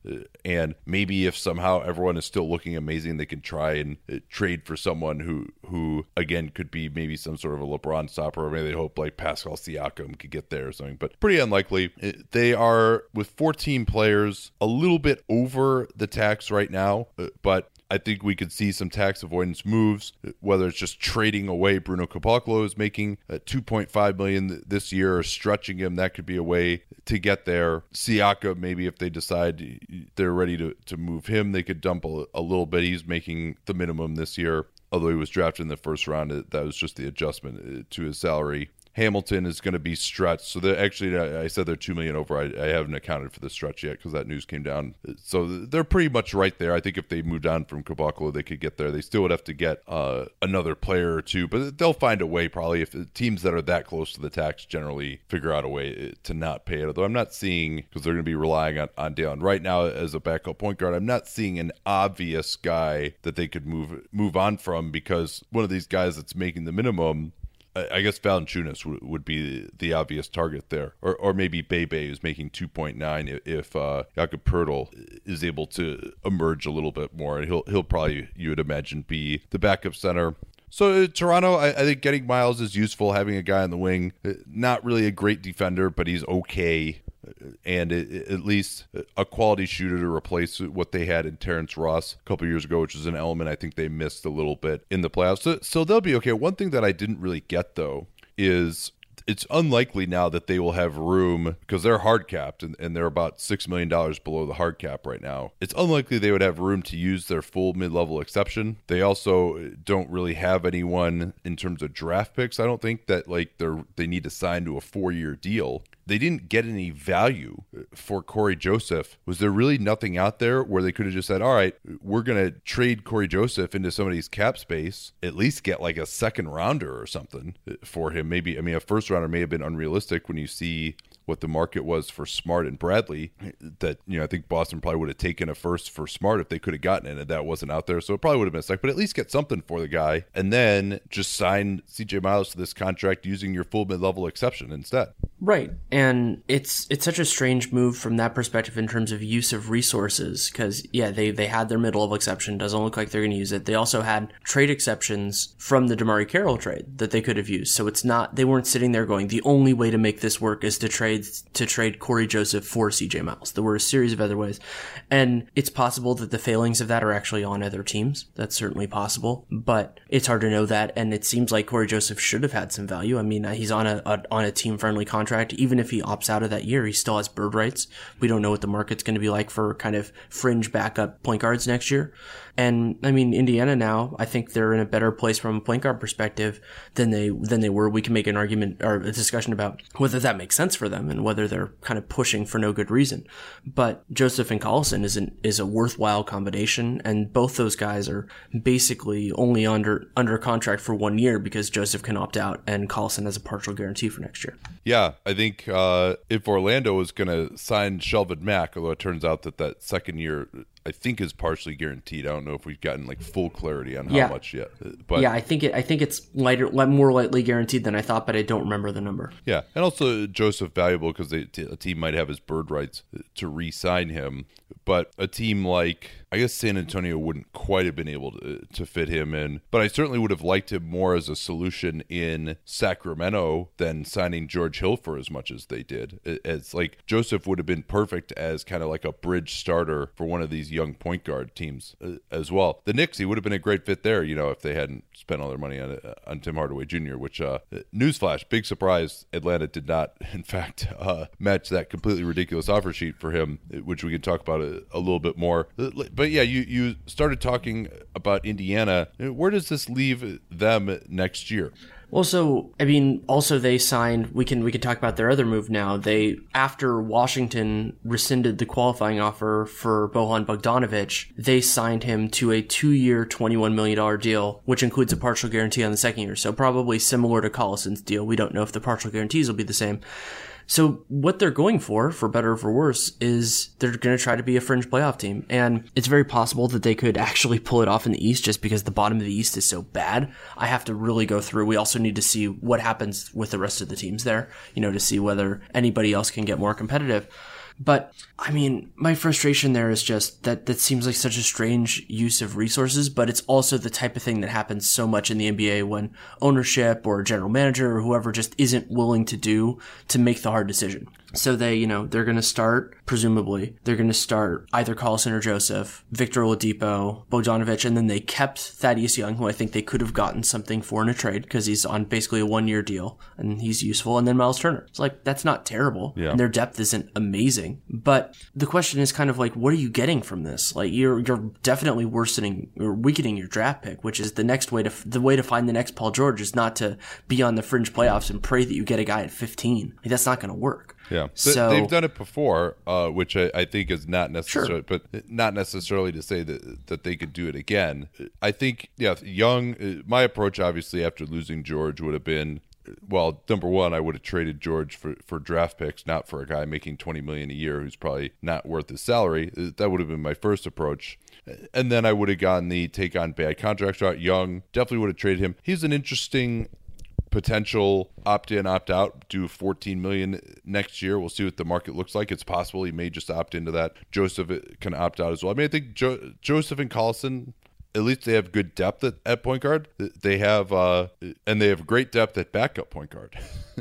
Uh, and maybe if somehow everyone is still looking amazing, they can try and uh, trade for someone who who again could be maybe some sort of a LeBron stopper, or maybe they hope like Pascal Siakam could get there or something. But pretty unlikely. They are with 14 players, a little bit over the tax right now, uh, but I think we could see some tax avoidance moves, whether it's just trading away Bruno Caboclo is making 2.5 million this year or stretching him. That could be a way to get there. Siaka, maybe if they decide they're ready to, to move him, they could dump a, a little bit. He's making the minimum this year although he was drafted in the first round, that was just the adjustment uh, to his salary. Hamilton is going to be stretched. So they're actually, I said they're two million over. I, I haven't accounted for the stretch yet because that news came down. So they're pretty much right there. I think if they moved on from Caboclo, they could get there. They still would have to get uh, another player or two, but they'll find a way. Probably if teams that are that close to the tax generally figure out a way uh, to not pay it. Although I'm not seeing because they're going to be relying on on Delon right now as a backup point guard. I'm not seeing an obvious guy that they could move move on from because one of these guys that's making the minimum I guess Valanciunas would, would be the obvious target there, or or maybe Bebe is making 2.9 if uh, Poeltl is able to emerge a little bit more, he'll he'll probably you would imagine be the backup center. So uh, Toronto, I, I, think getting Miles is useful. Having a guy on the wing, uh, not really a great defender, but he's okay and it, at least a quality shooter to replace what they had in Terrence Ross a couple years ago, which is an element I think they missed a little bit in the playoffs. So, so they'll be okay. One thing that I didn't really get though is it's unlikely now that they will have room because they're hard capped and, and they're about $6 million below the hard cap right now. It's unlikely they would have room to use their full mid level exception. They also don't really have anyone in terms of draft picks. I don't think that like they're they need to sign to a four year deal they didn't get any value uh, for Cory Joseph. Was there really nothing out there where they could have just said, all right, we're going to trade Cory Joseph into somebody's cap space, at least get like a second rounder or something uh, for him? Maybe, I mean, a first rounder may have been unrealistic when you see what the market was for Smart and Bradley. That you know, I think Boston probably would have taken a first for Smart if they could have gotten it, and that wasn't out there. So it probably would have been sec, but at least get something for the guy, and then just sign CJ Miles to this contract using your full mid level exception instead. Right, and it's it's such a strange move from that perspective in terms of use of resources because yeah, they they had their mid level exception. Doesn't look like they're going to use it. They also had trade exceptions from the DeMarre Carroll trade that they could have used. So it's not they weren't sitting there going the only way to make this work is to trade to trade Cory Joseph for CJ Miles. There were a series of other ways, and it's possible that the failings of that are actually on other teams. That's certainly possible, but it's hard to know that. And it seems like Cory Joseph should have had some value. I mean, uh, he's on a, a on a team friendly contract. Even if he opts out of that year, he still has bird rights. We don't know what the market's going to be like for kind of fringe backup point guards next year. And I mean, Indiana now, I think they're in a better place from a point guard perspective than they than they were. We can make an argument or a discussion about whether that makes sense for them and whether they're kind of pushing for no good reason. But Joseph and Collison is an, is a worthwhile combination, and both those guys are basically only under under contract for one year because Joseph can opt out and Collison has a partial guarantee for next year. Yeah, I think uh, if Orlando is going to sign Shelvin Mack, although it turns out that that second year I think is partially guaranteed. I don't know if we've gotten like full clarity on how yeah. much yet. But yeah, I think it. I think it's lighter, more lightly guaranteed than I thought, but I don't remember the number. Yeah, and also Joseph valuable because a team might have his bird rights to re-sign him, but a team like I guess San Antonio wouldn't quite have been able to, to fit him in, but I certainly would have liked him more as a solution in Sacramento than signing George Hill for as much as they did. It's like Joseph would have been perfect as kind of like a bridge starter for one of these young point guard teams uh, as well. The Knicks, he would have been a great fit there, you know, if they hadn't spent all their money on uh, on Tim Hardaway Jr. Which uh, newsflash, big surprise, Atlanta did not, in fact, uh, match that completely ridiculous offer sheet for him, which we can talk about a, a little bit more. But but yeah, you you started talking about Indiana. Where does this leave them next year? Well, so I mean, also they signed. We can we can talk about their other move now. They after Washington rescinded the qualifying offer for Bojan Bogdanovic, they signed him to a two-year, twenty-one million dollar deal, which includes a partial guarantee on the second year. So probably similar to Collison's deal. We don't know if the partial guarantees will be the same. So what they're going for, for better or for worse, is they're going to try to be a fringe playoff team. And it's very possible that they could actually pull it off in the East just because the bottom of the East is so bad. I have to really go through. We also need to see what happens with the rest of the teams there, you know, to see whether anybody else can get more competitive. But I mean, my frustration there is just that that seems like such a strange use of resources, but it's also the type of thing that happens so much in the NBA when ownership or general manager or whoever just isn't willing to do to make the hard decision. So they, you know, they're going to start, presumably, they're going to start either Collison or Joseph, Victor Oladipo, Bogdanovic, and then they kept Thaddeus Young, who I think they could have gotten something for in a trade because he's on basically a one year deal and he's useful. And then Miles Turner. It's like, that's not terrible. Yeah. And their depth isn't amazing. But the question is kind of like, what are you getting from this? Like, you're, you're definitely worsening or weakening your draft pick, which is the next way to, the way to find the next Paul George is not to be on the fringe playoffs and pray that you get a guy at 15. Like, that's not going to work. Yeah, So- they've done it before, uh, which I, I think is not necessarily, but not necessarily to say that that they could do it again. I think, yeah, Young. uh, My approach, obviously, after losing George, would have been. Well, number one, I would have traded George for, for draft picks, not for a guy making twenty million a year who's probably not worth his salary. Uh, That would have been my first approach. And then I would have gotten the take on bad contracts route. Young definitely would have traded him. He's an interesting potential opt in, opt out, do 14 million next year. We'll see what the market looks like. It's possible he may just opt into that. Joseph can opt out as well. I mean, I think jo- Joseph and Collison. At least they have good depth at, at point guard. They have, uh, and they have great depth at backup point guard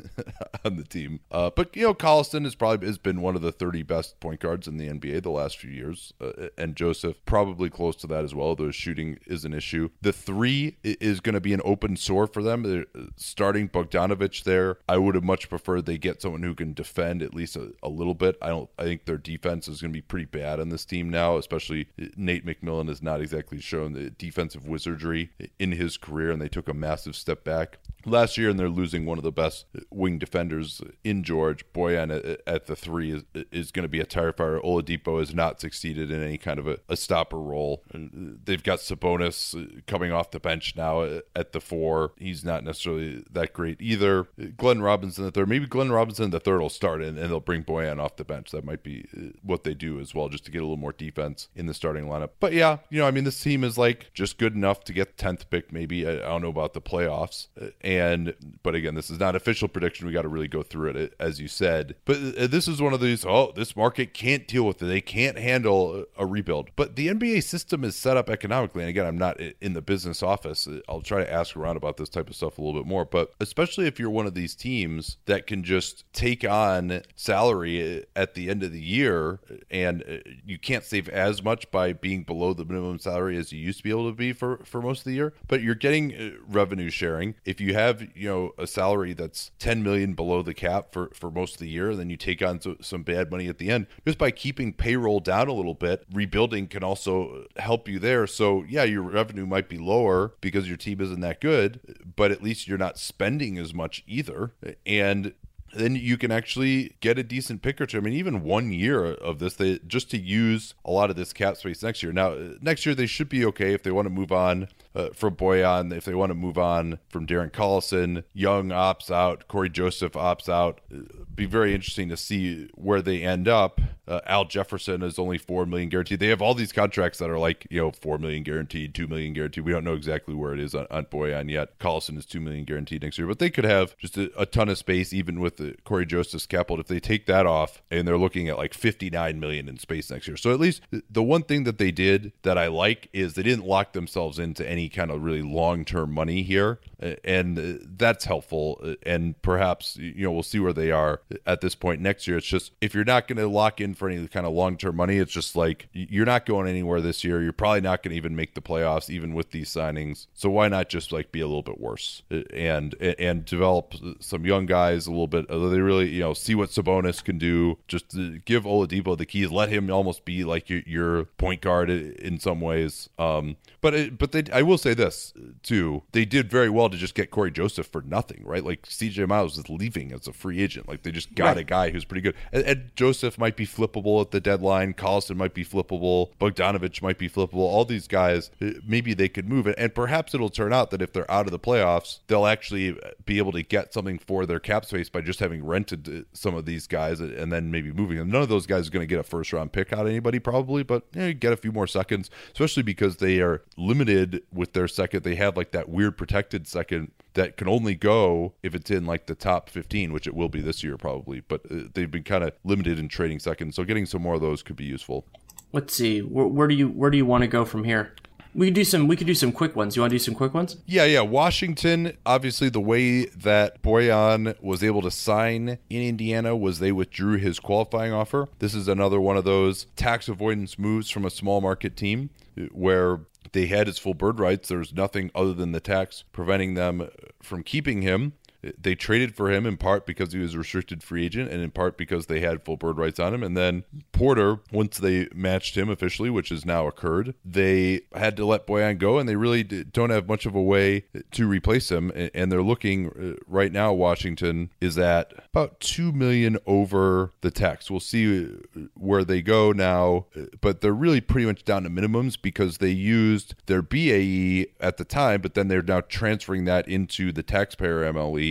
on the team. Uh, but you know, Collison has probably has been one of the 30 best point guards in the NBA the last few years, uh, and Joseph probably close to that as well. Though shooting is an issue. The three is going to be an open sore for them. They're uh, starting Bogdanovic there. I would have much preferred they get someone who can defend at least a, a little bit. I don't. I think their defense is going to be pretty bad on this team now. Especially uh, Nate McMillan has not exactly shown defensive wizardry in his career, and they took a massive step back last year, and they're losing one of the best wing defenders in George. Bojan at, at the three is is going to be a tire fire. Oladipo has not succeeded in any kind of a, a stopper role. They've got Sabonis uh, coming off the bench now at the four. He's not necessarily that great either. Glenn Robinson the third, maybe Glenn Robinson the third will start, and, and they'll bring Bojan off the bench. That might be uh, what they do as well, just to get a little more defense in the starting lineup. But yeah, you know, I mean, this team is like just good enough to get tenth pick. Maybe I, don't know about the playoffs, Uh, and but again, this is not official prediction. We got to really go through it as you said. But uh, this is one of these. Oh, this market can't deal with it. They can't handle a rebuild. But the NBA system is set up economically. And again, I'm not in the business office. I'll try to ask around about this type of stuff a little bit more. But especially if you're one of these teams that can just take on salary at the end of the year, and uh, you can't save as much by being below the minimum salary as you used to be able to be for for most of the year. But you're getting uh, revenue sharing. If you have you know a salary that's 10 million below the cap for for most of the year, then you take on so, some bad money at the end just by keeping payroll down a little bit. Rebuilding can also help you there. So yeah, your revenue might be lower because your team isn't that good, but at least you're not spending as much either. And then you can actually get a decent pick or two. I mean, even one year of this, they just to use a lot of this cap space next year. Now, next year they should be okay if they want to move on uh, from Bojan, if they want to move on from Darren Collison. Young opts out, Cory Joseph opts out. Uh, Be very interesting to see where they end up. Uh, Al Jefferson is only four million guaranteed. They have all these contracts that are like you know four million guaranteed, two million guaranteed. We don't know exactly where it is on, on Bojan yet. Collison is two million guaranteed next year, but they could have just a, a ton of space even with the Cory Joseph's capital if they take that off, and they're looking at like fifty nine million in space next year. So at least the one thing that they did that I like is they didn't lock themselves into any kind of really long term money here, and uh, that's helpful. Uh, And perhaps you know we'll see where they are at this point next year. It's just if you're not going to lock in for any kind of long term money, it's just like you're not going anywhere this year. You're probably not going to even make the playoffs, even with these signings. So why not just like be a little bit worse Uh, and and develop some young guys a little bit? uh, They really you know see what Sabonis can do. Just give Oladipo the keys, let him almost be like your, your point guard in some ways. Um, but it, but they, I will say this too. They did very well to just get Cory Joseph for nothing, right? Like CJ Miles is leaving as a free agent. Like they just got Right. a guy who's pretty good, and, and Joseph might be flippable flippable at the deadline. Collison might be flippable. Bogdanovic might be flippable. All these guys, uh, maybe they could move it. And perhaps it'll turn out that if they're out of the playoffs, they'll actually be able to get something for their cap space by just having rented some of these guys and then maybe moving them. None of those guys are going to get a first round pick out of anybody, probably, but you know, get a few more seconds, especially because they are limited with their second. They have like that weird protected second that can only go if it's in like the top 15, which it will be this year probably. But uh, they've been kind of limited in trading seconds, so getting some more of those could be useful. Let's see. Where, where do you where do you want to go from here? We could do some. We could do some quick ones. You want to do some quick ones? Yeah, yeah. Washington, obviously, the way that Bojan was able to sign in Indiana was they withdrew his qualifying offer. This is another one of those tax avoidance moves from a small market team where they had his full bird rights. There's nothing other than the tax preventing them from keeping him. They traded for him in part because he was a restricted free agent and in part because they had full bird rights on him. And then Porter, once they matched him officially, which has now occurred, they had to let Bojan go and they really don't have much of a way to replace him. And they're looking uh, right now, Washington is at about 2 million over the tax. We'll see uh, where they go now, but they're really pretty much down to minimums because they used their BAE at the time, but then they're now transferring that into the taxpayer MLE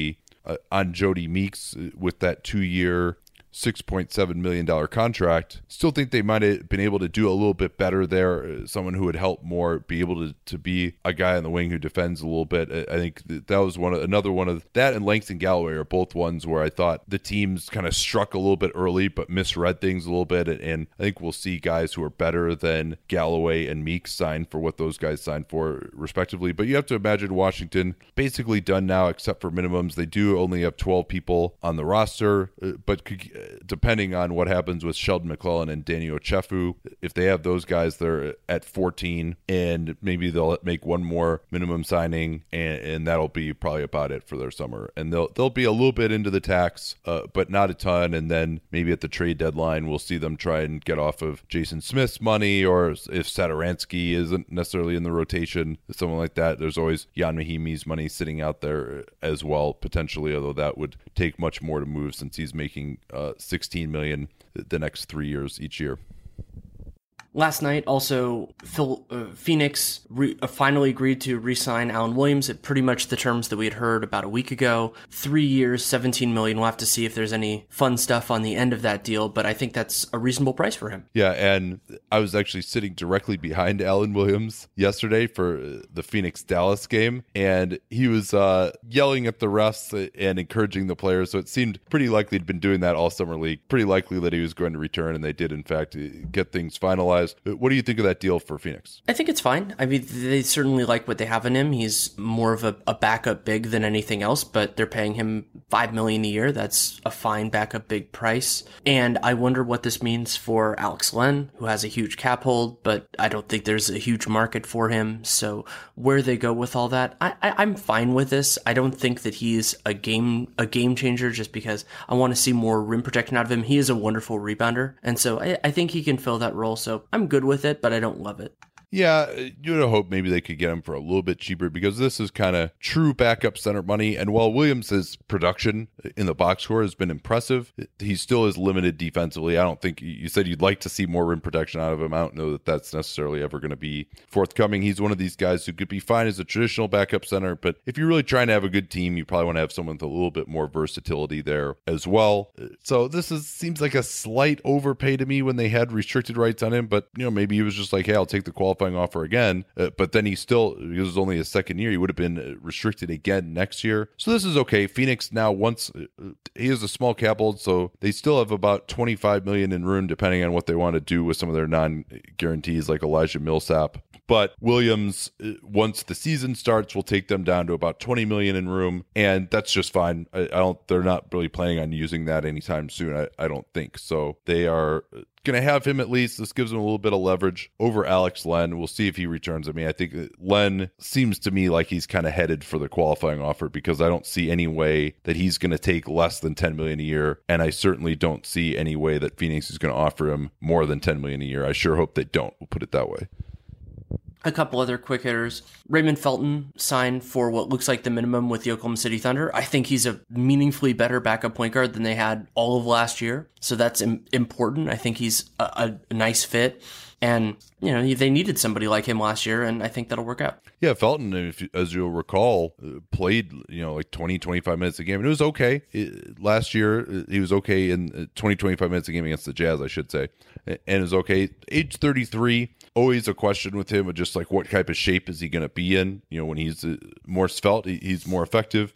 uh, on Jody Meeks uh, with that two year $6.7 million contract. Still think they might have been able to do a little bit better there. Uh, someone who would help more, be able to, to be a guy on the wing who defends a little bit. I think that was one of, another one of that and Langston Galloway are both ones where I thought the teams kind of struck a little bit early, but misread things a little bit. And I think we'll see guys who are better than Galloway and Meeks sign for what those guys signed for, respectively. But you have to imagine Washington basically done now, except for minimums. They do only have 12 people on the roster, uh, but could depending on what happens with Sheldon McClellan and Danny Ochefu, if they have those guys, they're at 14, and maybe they'll make one more minimum signing, and, and that'll be probably about it for their summer. And they'll they'll be a little bit into the tax, uh, but not a ton. And then maybe at the trade deadline, we'll see them try and get off of Jason Smith's money, or if Satoransky isn't necessarily in the rotation, someone like that. There's always Ian Mahinmi's money sitting out there as well, potentially, although that would take much more to move since he's making uh, 16 million the next three years each year. Last night, also, Phil, uh, Phoenix re- uh, finally agreed to re-sign Alan Williams at pretty much the terms that we had heard about a week ago. Three years, 17 million. We'll have to see if there's any fun stuff on the end of that deal, but I think that's a reasonable price for him. Yeah, and I was actually sitting directly behind Alan Williams yesterday for the Phoenix Dallas game, and he was uh, yelling at the refs and encouraging the players. So it seemed pretty likely he'd been doing that all summer league. Pretty likely that he was going to return, and they did, in fact, get things finalized. Uh, what do you think of that deal for Phoenix? I think it's fine. I mean, they certainly like what they have in him. He's more of a, a backup big than anything else, but they're paying him five million a year. That's a fine backup big price. And I wonder what this means for Alex Len, who has a huge cap hold, but I don't think there's a huge market for him. So where they go with all that, I, I, I'm fine with this. I don't think that he's a game a game changer just because I want to see more rim protection out of him. He is a wonderful rebounder, and so I, I think he can fill that role. So I'm good with it, but I don't love it. Yeah, uh, you would hope maybe they could get him for a little bit cheaper because this is kind of true backup center money. And while Williams' production in the box score has been impressive, he still is limited defensively. I don't think you said you'd like to see more rim protection out of him. I don't know that that's necessarily ever going to be forthcoming. He's one of these guys who could be fine as a traditional backup center, but if you're really trying to have a good team, you probably want to have someone with a little bit more versatility there as well. Uh, so this is seems like a slight overpay to me when they had restricted rights on him, but you know maybe he was just like, hey, I'll take the qualifier qualifying offer again, uh, but then he still, it was only his second year, he would have been uh, restricted again next year. So this is okay. Phoenix now, once uh, he is a small cap hold, so they still have about 25 million in room, depending on what they want to do with some of their non guarantees, like Elijah Millsap. But Williams, uh, once the season starts, will take them down to about 20 million in room, and that's just fine. I, I don't. They're not really planning on using that anytime soon. I, I don't think so. They are going to have him at least. This gives him a little bit of leverage over Alex Len. We'll see if he returns. I mean, I think Len seems to me like he's kind of headed for the qualifying offer because I don't see any way that he's going to take less than 10 million a year, and I certainly don't see any way that Phoenix is going to offer him more than 10 million a year. I sure hope they don't. We'll put it that way. A couple other quick hitters. Raymond Felton signed for what looks like the minimum with the Oklahoma City Thunder. I think he's a meaningfully better backup point guard than they had all of last year. So that's Im- important. I think he's a, a nice fit. And, you know, they needed somebody like him last year, and I think that'll work out. Yeah, Felton, if, as you'll recall, uh, played, you know, like 20, 25 minutes a game. And it was okay. It, last year, uh, he was okay in uh, 20, 25 minutes a game against the Jazz, I should say. And it was okay. Age 33, always a question with him of just like what type of shape is he going to be in? You know, when he's more svelte, he's more effective.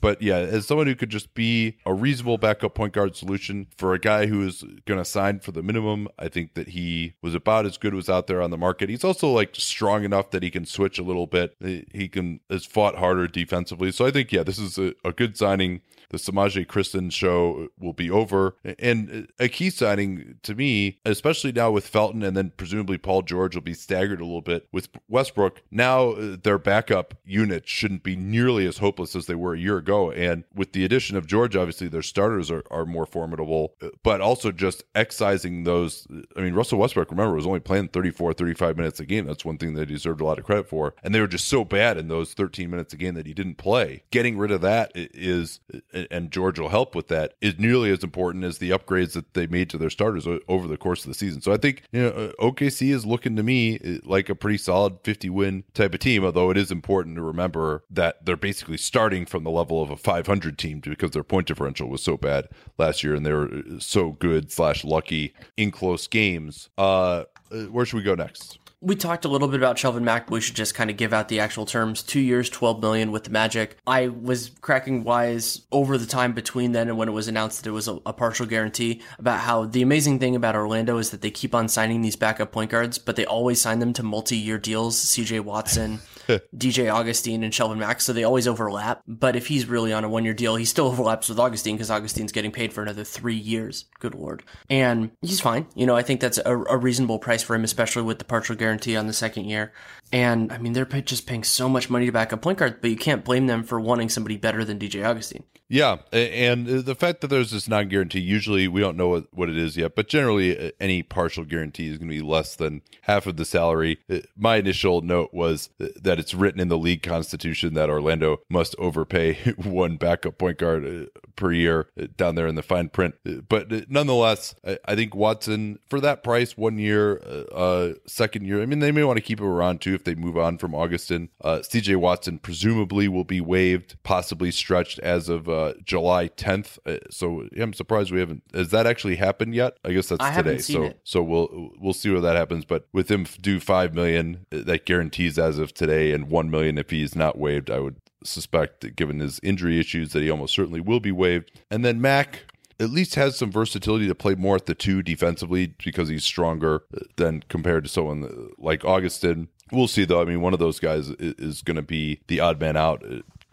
But yeah, as someone who could just be a reasonable backup point guard solution for a guy who is going to sign for the minimum, I think that he was about as good as out there on the market. He's also like strong enough that he can switch a little bit. He can has fought harder defensively. So I think yeah, this is a, a good signing the Semaj Christon show will be over. And a key signing to me, especially now with Felton and then presumably Paul George will be staggered a little bit with Westbrook. Now uh, their backup unit shouldn't be nearly as hopeless as they were a year ago. And with the addition of George, obviously their starters are, are more formidable, but also just excising those. I mean, Russell Westbrook, remember, was only playing 34, 35 minutes a game. That's one thing that he deserved a lot of credit for. And they were just so bad in those 13 minutes a game that he didn't play. Getting rid of that is and George will help with that, is nearly as important as the upgrades that they made to their starters over the course of the season. So I think you know uh, OKC is looking to me uh, like a pretty solid 50 win type of team. Although it is important to remember that they're basically starting from the level of a 500 team because their point differential was so bad last year and they were uh, so good slash lucky in close games. Uh, where should we go next? We talked a little bit about Shelvin Mack, we should just kind of give out the actual terms. Two years, 12 million with the Magic. I was cracking wise over the time between then and when it was announced that it was a, a, partial guarantee about how the amazing thing about Orlando is that they keep on signing these backup point guards, but they always sign them to multi year deals. CJ Watson. DJ Augustin and Shelvin Max, so they always overlap. But if he's really on a one year deal, he still overlaps with Augustin because Augustin's getting paid for another three years. Good lord. And he's fine. You know, I think that's a, a reasonable price for him, especially with the partial guarantee on the second year. And I mean, they're just paying so much money to back up point guard, but you can't blame them for wanting somebody better than DJ Augustin. Yeah, and the fact that there's this non-guarantee, usually we don't know what, what it is yet, but generally uh, any partial guarantee is going to be less than half of the salary. Uh, my initial note was that it's written in the league constitution that Orlando must overpay one backup point guard uh, per year down there in the fine print. But nonetheless, I think Watson for that price, one year, uh, second year. I mean, they may want to keep him around too if they move on from Augustin. Uh, C.J. Watson presumably will be waived, possibly stretched as of uh, July 10th. Uh, so yeah, I'm surprised we haven't. Has that actually happened yet? I guess that's I today. so it. so we'll we'll see where that happens. But with him due five million, uh, that guarantees as of today, and one million if he's not waived. I would suspect, given his injury issues, that he almost certainly will be waived. And then Mack, at least has some versatility to play more at the two defensively because he's stronger than compared to someone like Augustin. We'll see though. I mean, one of those guys is, going to be the odd man out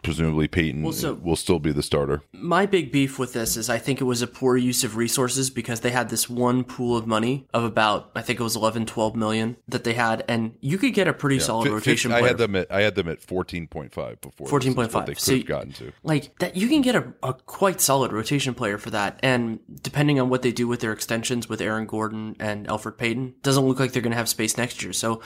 presumably Payton well, so will still be the starter. My big beef with this is I think it was a poor use of resources because they had this one pool of money of about I think it was 11 12 million that they had and you could get a pretty yeah, solid f- rotation f- I had them at I had them at 14.5 before 14.5 they so, gotten to. Like that you can get a, a quite solid rotation player for that and depending on what they do with their extensions with Aaron Gordon and Elfrid Payton doesn't look like they're going to have space next year. So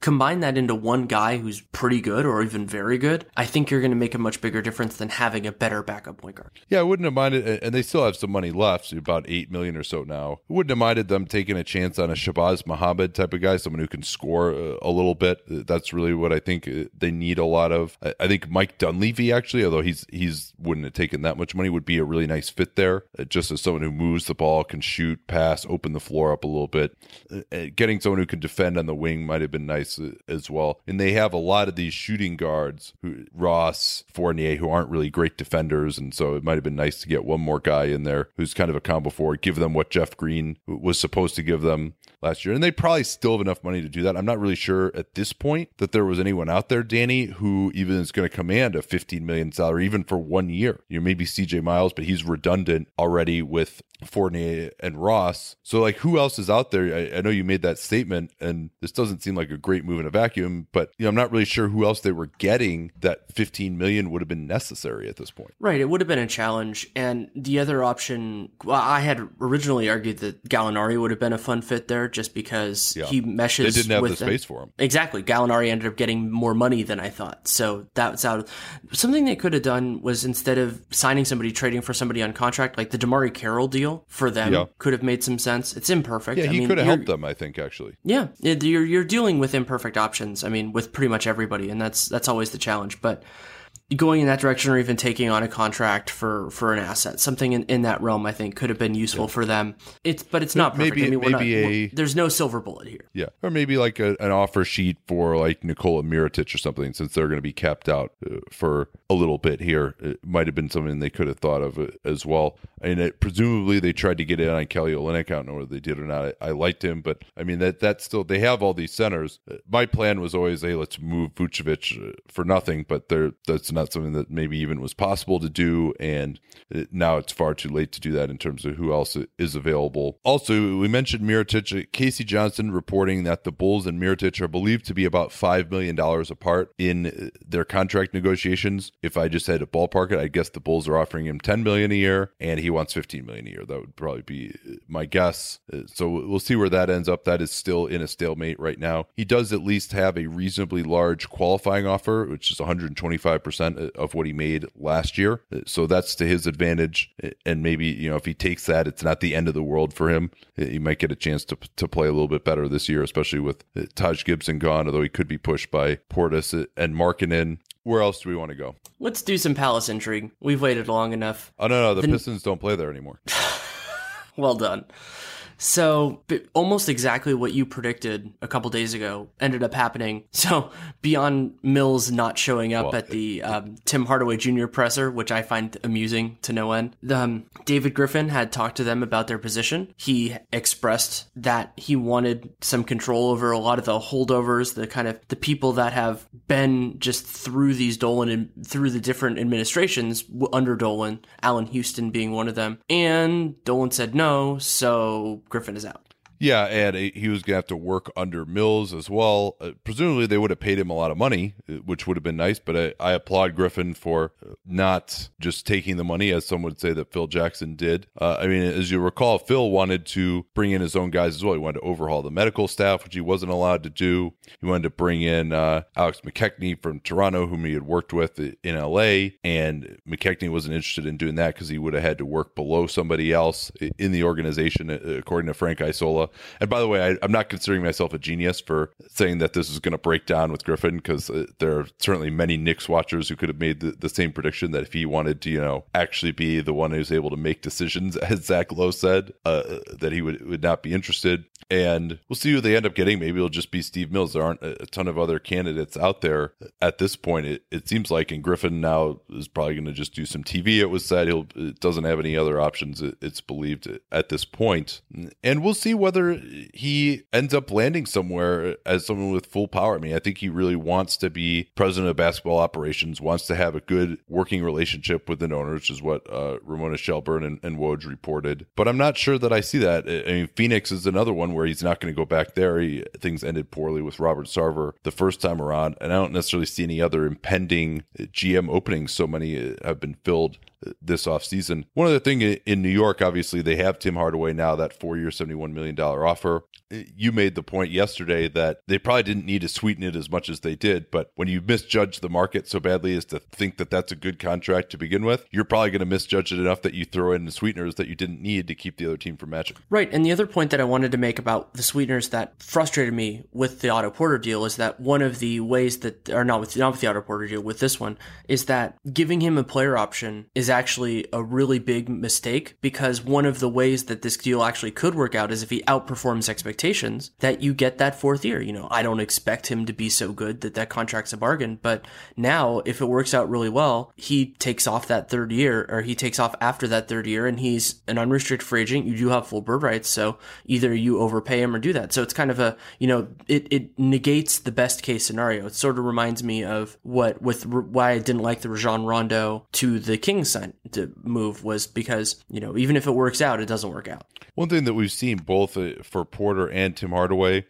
combine that into one guy who's pretty good or even very good. I think you're going to make a much bigger difference than having a better backup point guard. Yeah, I wouldn't have minded, and they still have some money left, about eight million or so now. I wouldn't have minded them taking a chance on a Shabazz Muhammad type of guy, someone who can score a, a little bit. That's really what I think uh, they need a lot of. I, think Mike Dunleavy actually, although he's he's wouldn't have taken that much money, would be a really nice fit there, uh, just as someone who moves the ball, can shoot, pass, open the floor up a little bit. Uh, getting someone who can defend on the wing might have been nice as well. And they have a lot of these shooting guards, who, Ross, Fournier, who aren't really great defenders. And so it might have been nice to get one more guy in there who's kind of a combo forward, give them what Jeff Green was supposed to give them last year. And they probably still have enough money to do that. I'm not really sure at this point that there was anyone out there, Danny, who even is going to command a 15 million salary, even for one year. You know, maybe CJ Miles, but he's redundant already with Fournier and Ross. So, like, who else is out there? I, I, know you made that statement, and this doesn't seem like a great move in a vacuum, but you know, I'm not really sure who else they were getting that 15 million would have been necessary at this point. Right. It would have been a challenge. And the other option, well, I had originally argued that Gallinari would have been a fun fit there just because Yeah. he meshes. They didn't have with the space for him. Exactly. Gallinari ended up getting more money than I thought. So that's out. Something they could have done was instead of signing somebody, trading for somebody on contract, like the DeMarre Carroll deal for them Yeah. could have made some sense. It's imperfect. Yeah, I he mean, could have helped them. I think actually. Yeah, you're you're dealing with imperfect options. I mean, with pretty much everybody, and that's that's always the challenge. But going in that direction, or even taking on a contract for for an asset, something in, in that realm, I think could have been useful for them. It's but it's not perfect. Maybe- I mean, we're not, maybe a- there's no silver bullet here. Yeah, or maybe like a, an offer sheet for like Nikola Mirotic or something, since they're going to be capped out uh, for a little bit here. It might have been something they could have thought of uh, as well. and it, presumably they tried to get in on Kelly Olynyk. I don't know whether they did or not. I, I liked him, but I mean that that's still they have all these centers. Uh, My plan was always, hey, let's move Vucevic for nothing, but there that's not something that maybe even was possible to do, and uh, now it's far too late to do that in terms of who else is available. Also, we mentioned Mirotic. Uh, K.C. Johnson reporting that the Bulls and Mirotic are believed to be about five million dollars apart in uh, their contract negotiations. If I just had to ballpark it, I guess the Bulls are offering him 10 million a year, and he wants 15 million a year. That would probably be uh, my guess. Uh, So we'll see where that ends up. That is still in a stalemate right now. He does at least have a reasonably large qualifying offer, which is 125 percent of what he made last year. So that's to his advantage. And maybe you know if he takes that, it's not the end of the world for him. He might get a chance to to play a little bit better this year, especially with Taj Gibson gone. Although he could be pushed by Portis and Markkanen. Where else do we want to go? Let's do some Palace intrigue. We've waited long enough. Oh no, no, the Pistons don't play there anymore. Well done. So, almost exactly what you predicted a couple days ago ended up happening. So, beyond Mills not showing up Well, at the um, Tim Hardaway Jr. presser, which I find amusing to no end, um, David Griffin had talked to them about their position. He expressed that he wanted some control over a lot of the holdovers, the kind of the people that have been just through these Dolan and through the different administrations under Dolan, Allan Houston being one of them. And Dolan said no, so Griffin is out. Yeah, and he was going to have to work under Mills as well. Uh, presumably, they would have paid him a lot of money, uh, which would have been nice. But I, I applaud Griffin for uh, not just taking the money, as some would say that Phil Jackson did. Uh, I mean, as you recall, Phil wanted to bring in his own guys as well. He wanted to overhaul the medical staff, which he wasn't allowed to do. He wanted to bring in uh, Alex McKechnie from Toronto, whom he had worked with in LA, and McKechnie wasn't interested in doing that because he would have had to work below somebody else in the organization, uh, according to Frank Isola. And by the way, I, I'm not considering myself a genius for saying that this is going to break down with Griffin because uh, there are certainly many Knicks watchers who could have made the, the same prediction that if he wanted to, you know, actually be the one who's able to make decisions, as Zach Lowe said, uh, that he would would not be interested. And we'll see who they end up getting. Maybe it'll just be Steve Mills. There aren't a, a ton of other candidates out there at this point. It, it seems like, and Griffin now is probably going to just do some TV. It was said he'll doesn't have any other options. It, it's believed at this point, and we'll see whether he ends up landing somewhere as someone with full power. I mean, I think he really wants to be president of basketball operations, wants to have a good working relationship with an owner, which is what uh, Ramona Shelburne and, and Woj reported. But I'm not sure that I see that. I I mean, Phoenix is another one where he's not going to go back there. He, things ended poorly with Robert Sarver the first time around, and I don't necessarily see any other impending GM openings. So many uh, have been filled this offseason. One other thing in New York, obviously, they have Tim Hardaway now, that four year, $71 million offer. You made the point yesterday that they probably didn't need to sweeten it as much as they did. But when you misjudge the market so badly as to think that that's a good contract to begin with, you're probably going to misjudge it enough that you throw in the sweeteners that you didn't need to keep the other team from matching. Right, and the other point that I wanted to make about the sweeteners that frustrated me with the Otto Porter deal is that one of the ways that, or not with not with the Otto Porter deal, with this one, is that giving him a player option is actually a really big mistake because one of the ways that this deal actually could work out is if he outperforms expectations, that you get that fourth year. You know, I don't expect him to be so good that that contract's a bargain, but now if it works out really well, he takes off that third year, or he takes off after that third year, and he's an unrestricted free agent. You do have full bird rights, so either you overpay him or do that. So it's kind of a, you know, it, it negates the best case scenario. It sort of reminds me of what with why I didn't like the Rajon Rondo to the Kings to move was because you know even if it works out, it doesn't work out. One thing that we've seen both uh, for Porter and Tim Hardaway,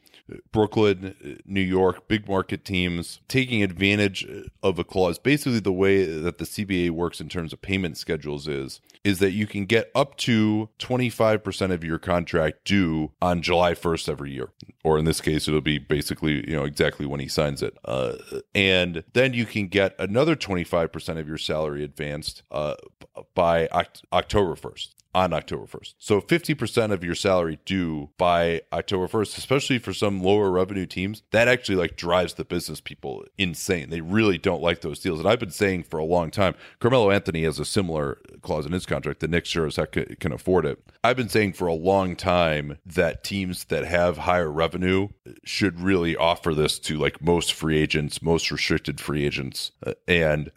Brooklyn, New York, big market teams taking advantage of a clause. Basically, the way that the CBA works in terms of payment schedules is is that you can get up to 25% of your contract due on July 1st every year. Or in this case, it'll be basically, you know, exactly when he signs it. Uh, and then you can get another 25% of your salary advanced uh, by Oct- October 1st on October 1st. So 50% of your salary due by October 1st, especially for some lower revenue teams, that actually like drives the business people insane. They really don't like those deals. And I've been saying for a long time, Carmelo Anthony has a similar clause in his contract. The Knicks sure as heck can afford it. I've been saying for a long time that teams that have higher revenue should really offer this to like most free agents, most restricted free agents. Uh, and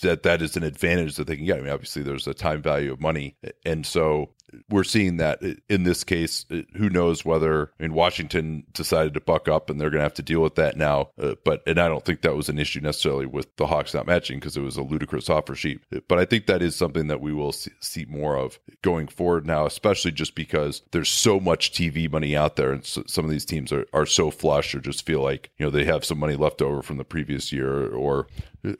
that that is an advantage that they can get. I mean, obviously, there's a time value of money, and so we're seeing that in this case. Who knows whether I mean Washington decided to buck up and they're going to have to deal with that now. Uh, but and I don't think that was an issue necessarily with the Hawks not matching because it was a ludicrous offer sheet. But I think that is something that we will see, more of going forward now, especially just because there's so much TV money out there, and so, some of these teams are are so flush or just feel like you know they have some money left over from the previous year or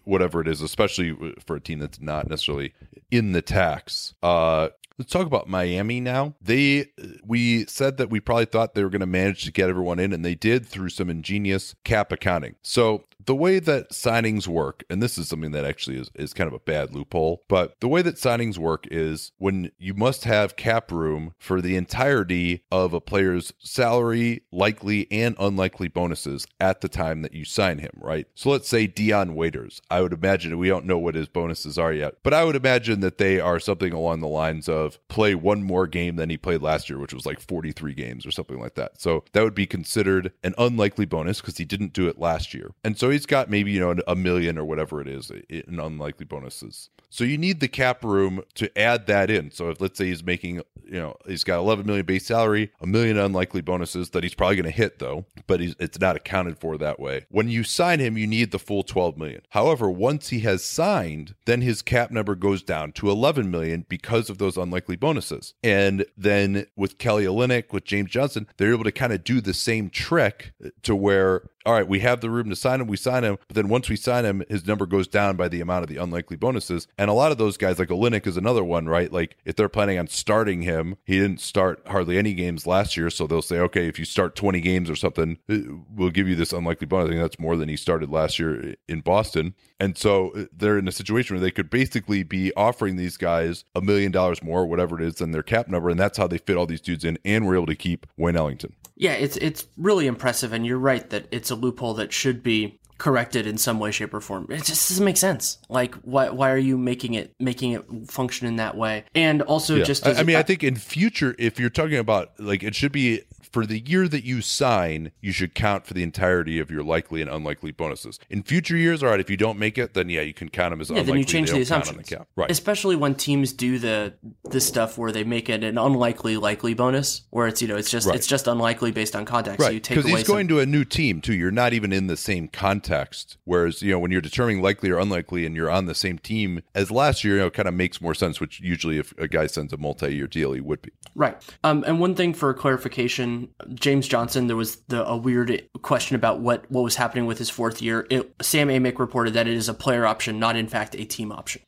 whatever it is, especially for a team that's not necessarily in the tax. Uh, Let's talk about Miami now. They we said that we probably thought they were going to manage to get everyone in and they did through some ingenious cap accounting. So, the way that signings work, and this is something that actually is, is kind of a bad loophole, but the way that signings work is when you must have cap room for the entirety of a player's salary, likely and unlikely bonuses at the time that you sign him, right? So let's say Dion Waiters. I would imagine we don't know what his bonuses are yet, but I would imagine that they are something along the lines of play one more game than he played last year, which was like 43 games or something like that. So that would be considered an unlikely bonus because he didn't do it last year. And so he's got maybe, you know, a million or whatever it is in unlikely bonuses. So you need the cap room to add that in. So if let's say he's making, you know, he's got 11 million base salary, a million unlikely bonuses that he's probably going to hit though, but it's not accounted for that way. When you sign him, you need the full 12 million. However, once he has signed, then his cap number goes down to 11 million because of those unlikely bonuses. And then with Kelly Olynyk, with James Johnson, they're able to kind of do the same trick to where all right, we have the room to sign him, we sign him, but then once we sign him, his number goes down by the amount of the unlikely bonuses. And a lot of those guys, like Olynyk is another one, right? Like if they're planning on starting him, he didn't start hardly any games last year, so they'll say, okay, if you start 20 games or something, uh, we'll give you this unlikely bonus. I think that's more than he started last year in Boston. And so uh, they're in a situation where they could basically be offering these guys a million dollars more, whatever it is, than their cap number, and that's how they fit all these dudes in, and we're able to keep Wayne Ellington. Yeah, it's it's really impressive, and you're right that it's a loophole that should be corrected in some way, shape, or form. It just doesn't make sense. Like, why why are you making it making it function in that way? And also, yeah. just I, I mean, I think in future, if you're talking about like, it should be for the year that you sign, you should count for the entirety of your likely and unlikely bonuses. In future years, all right, if you don't make it, then yeah, you can count them as yeah, unlikely. then you change the assumptions. cap. Right. Especially when teams do the this stuff where they make it an unlikely likely bonus, where it's you know it's just Right. it's just unlikely based on context. So you Right, take because he's going to a new team too. You're not even in the same context. Whereas you know when you're determining likely or unlikely, and you're on the same team as last year, you know, it kind of makes more sense. Which usually, if a guy sends a multi-year deal, he would be. Right. Um, and one thing for clarification, James Johnson, there was the, a weird question about what, what was happening with his fourth year. It, Sam Amick reported that it is a player option, not in fact a team option.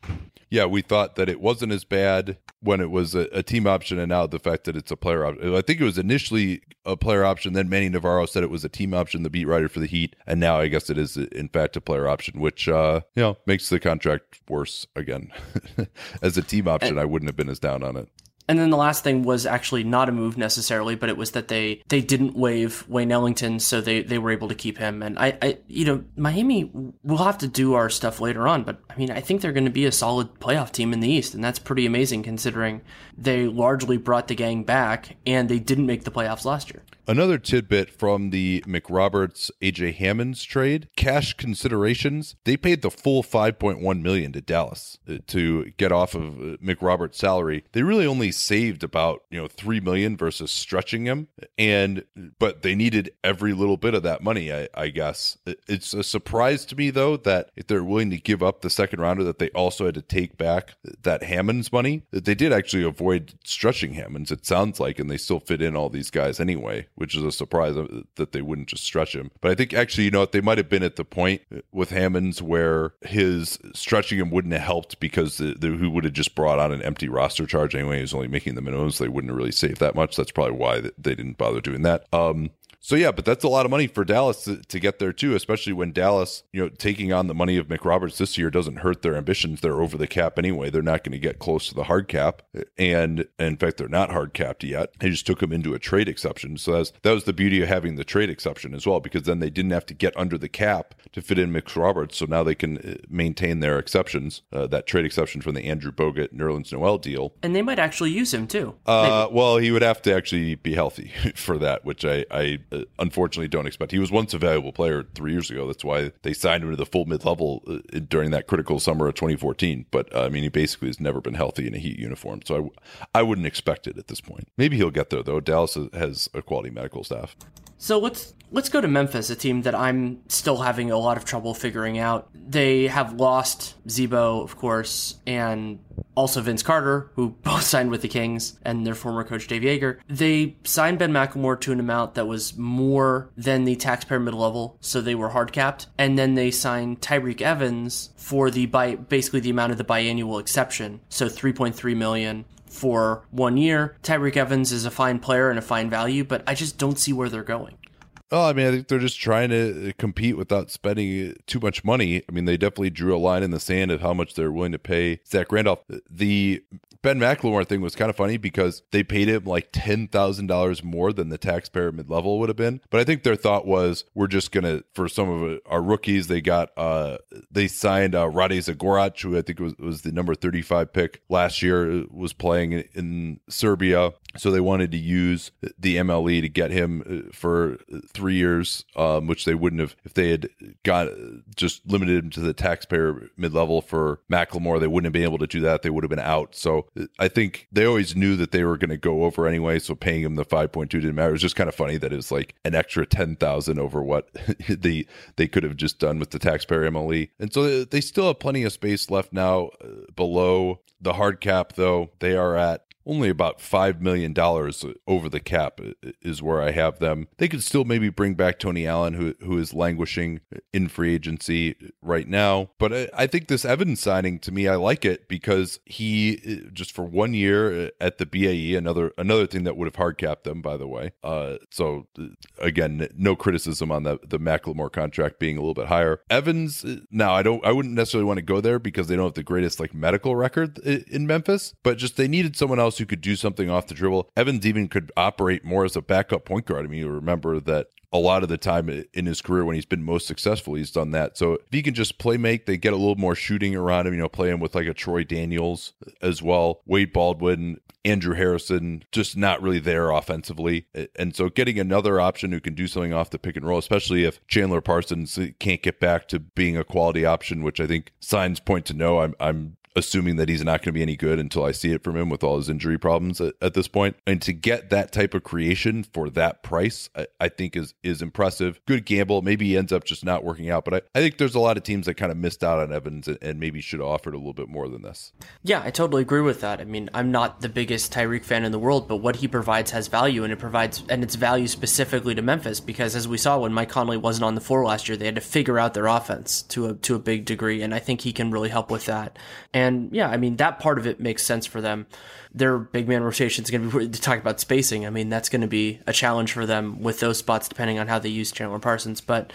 Yeah, we thought that it wasn't as bad when it was a, a team option, and now the fact that it's a player option. I think it was initially a player option. Then Manny Navarro said it was a team option, the beat writer for the Heat, and now I guess it is in fact a player option, which uh, you know makes the contract worse again. as a team option, I wouldn't have been as down on it. And then the last thing was actually not a move necessarily, but it was that they they didn't waive Wayne Ellington, so they they were able to keep him. And I, I you know Miami will have to do our stuff later on, but I mean I think they're going to be a solid playoff team in the East, and that's pretty amazing considering they largely brought the gang back and they didn't make the playoffs last year. Another tidbit from the McRoberts AJ Hammons trade: cash considerations. They paid the full 5.1 million to Dallas uh, to get off of uh, McRoberts' salary. They really only saved about you know three million versus stretching him, and but they needed every little bit of that money. I, I guess it's a surprise to me though that if they're willing to give up the second rounder, that they also had to take back that Hammons money. That they did actually avoid stretching Hammons. It sounds like, and they still fit in all these guys anyway. Which is a surprise that they wouldn't just stretch him. But I think actually, you know what, they might have been at the point with Hammons where his stretching him wouldn't have helped because the, the, who would have just brought on an empty roster charge anyway. He was only making the minimums. They wouldn't really save that much. That's probably why they didn't bother doing that. Um, so yeah, but that's a lot of money for Dallas to, to, get there too, especially when Dallas, you know, taking on the money of McRoberts this year doesn't hurt their ambitions. They're over the cap anyway. They're not going to get close to the hard cap, and, and in fact, they're not hard capped yet. They just took them into a trade exception. So that's, that was the beauty of having the trade exception as well, because then they didn't have to get under the cap to fit in McRoberts. So now they can uh, maintain their exceptions, uh, that trade exception from the Andrew Bogut Nerlens Noel deal, and they might actually use him too. Uh, well, he would have to actually be healthy for that, which I, I unfortunately don't expect. He was once a valuable player three years ago. That's why they signed him to the full mid level uh, during that critical summer of 2014. But uh, I mean, he basically has never been healthy in a Heat uniform. So I, I wouldn't expect it at this point. Maybe he'll get there though. Dallas has a quality medical staff. So let's let's go to Memphis, a team that I'm still having a lot of trouble figuring out. They have lost Z-Bo, of course, and also Vince Carter, who both signed with the Kings, and their former coach Dave Joerger. They signed Ben McLemore to an amount that was more than the taxpayer mid level, so they were hard capped. And then they signed Tyreke Evans for the bi- basically the amount of the biannual exception, so 3.3 million for one year. Tyreke Evans is a fine player and a fine value, but I just don't see where they're going. Oh, I mean, I think they're just trying to uh, compete without spending uh, too much money. I mean, they definitely drew a line in the sand of how much they're willing to pay Zach Randolph. Uh, the Ben McLemore thing was kind of funny because they paid him like ten thousand dollars more than the taxpayer mid level would have been. But I think their thought was we're just gonna for some of our rookies they got uh they signed uh who I think was was the number thirty five pick last year was playing in Serbia. So they wanted to use the MLE to get him uh, for three years, um, which they wouldn't have if they had got just limited him to the taxpayer mid level for McLemore. They wouldn't have been able to do that. They would have been out. So I think they always knew that they were going to go over anyway. So paying him the five point two didn't matter. It was just kind of funny that it was like an extra ten thousand over what they they could have just done with the taxpayer MLE. And so they still have plenty of space left now uh, below the hard cap. Though they are at only about $5 million over the cap is where I have them. They could still maybe bring back Tony Allen, who, who is languishing in free agency right now. But I, I think this Evans signing, to me, I like it because he, just for one year uh, at the BAE, another another thing that would have hard capped them, by the way. Uh, so, uh, again, no criticism on the, the McLemore contract being a little bit higher. Evans, uh, now, I don't, I wouldn't necessarily want to go there because they don't have the greatest like medical record in Memphis, but just they needed someone else else who could do something off the dribble. Evans even could operate more as a backup point guard. I mean, you remember that a lot of the time in his career when he's been most successful, he's done that. So if he can just play make, they get a little more shooting around him, you know, play him with like a Troy Daniels as well. Wade Baldwin, Andrew Harrison, just not really there offensively. And so getting another option who can do something off the pick and roll, especially if Chandler Parsons can't get back to being a quality option, which I think signs point to no. I'm I'm assuming that he's not going to be any good until I see it from him with all his injury problems at, at this point. And to get that type of creation for that price, I, I, think is is impressive. Good gamble. Maybe he ends up just not working out, but I, I think there's a lot of teams that kind of missed out on Evans and, and maybe should have offered a little bit more than this. Yeah, I totally agree with that. I mean, I'm not the biggest Tyreke fan in the world, but what he provides has value, and it provides and it's value specifically to Memphis because as we saw when Mike Conley wasn't on the floor last year, they had to figure out their offense to a to a big degree, and I think he can really help with that. And and yeah, I mean, that part of it makes sense for them. Their big man rotation is going to be, to talk about spacing, I mean, that's going to be a challenge for them with those spots, depending on how they use Chandler Parsons. But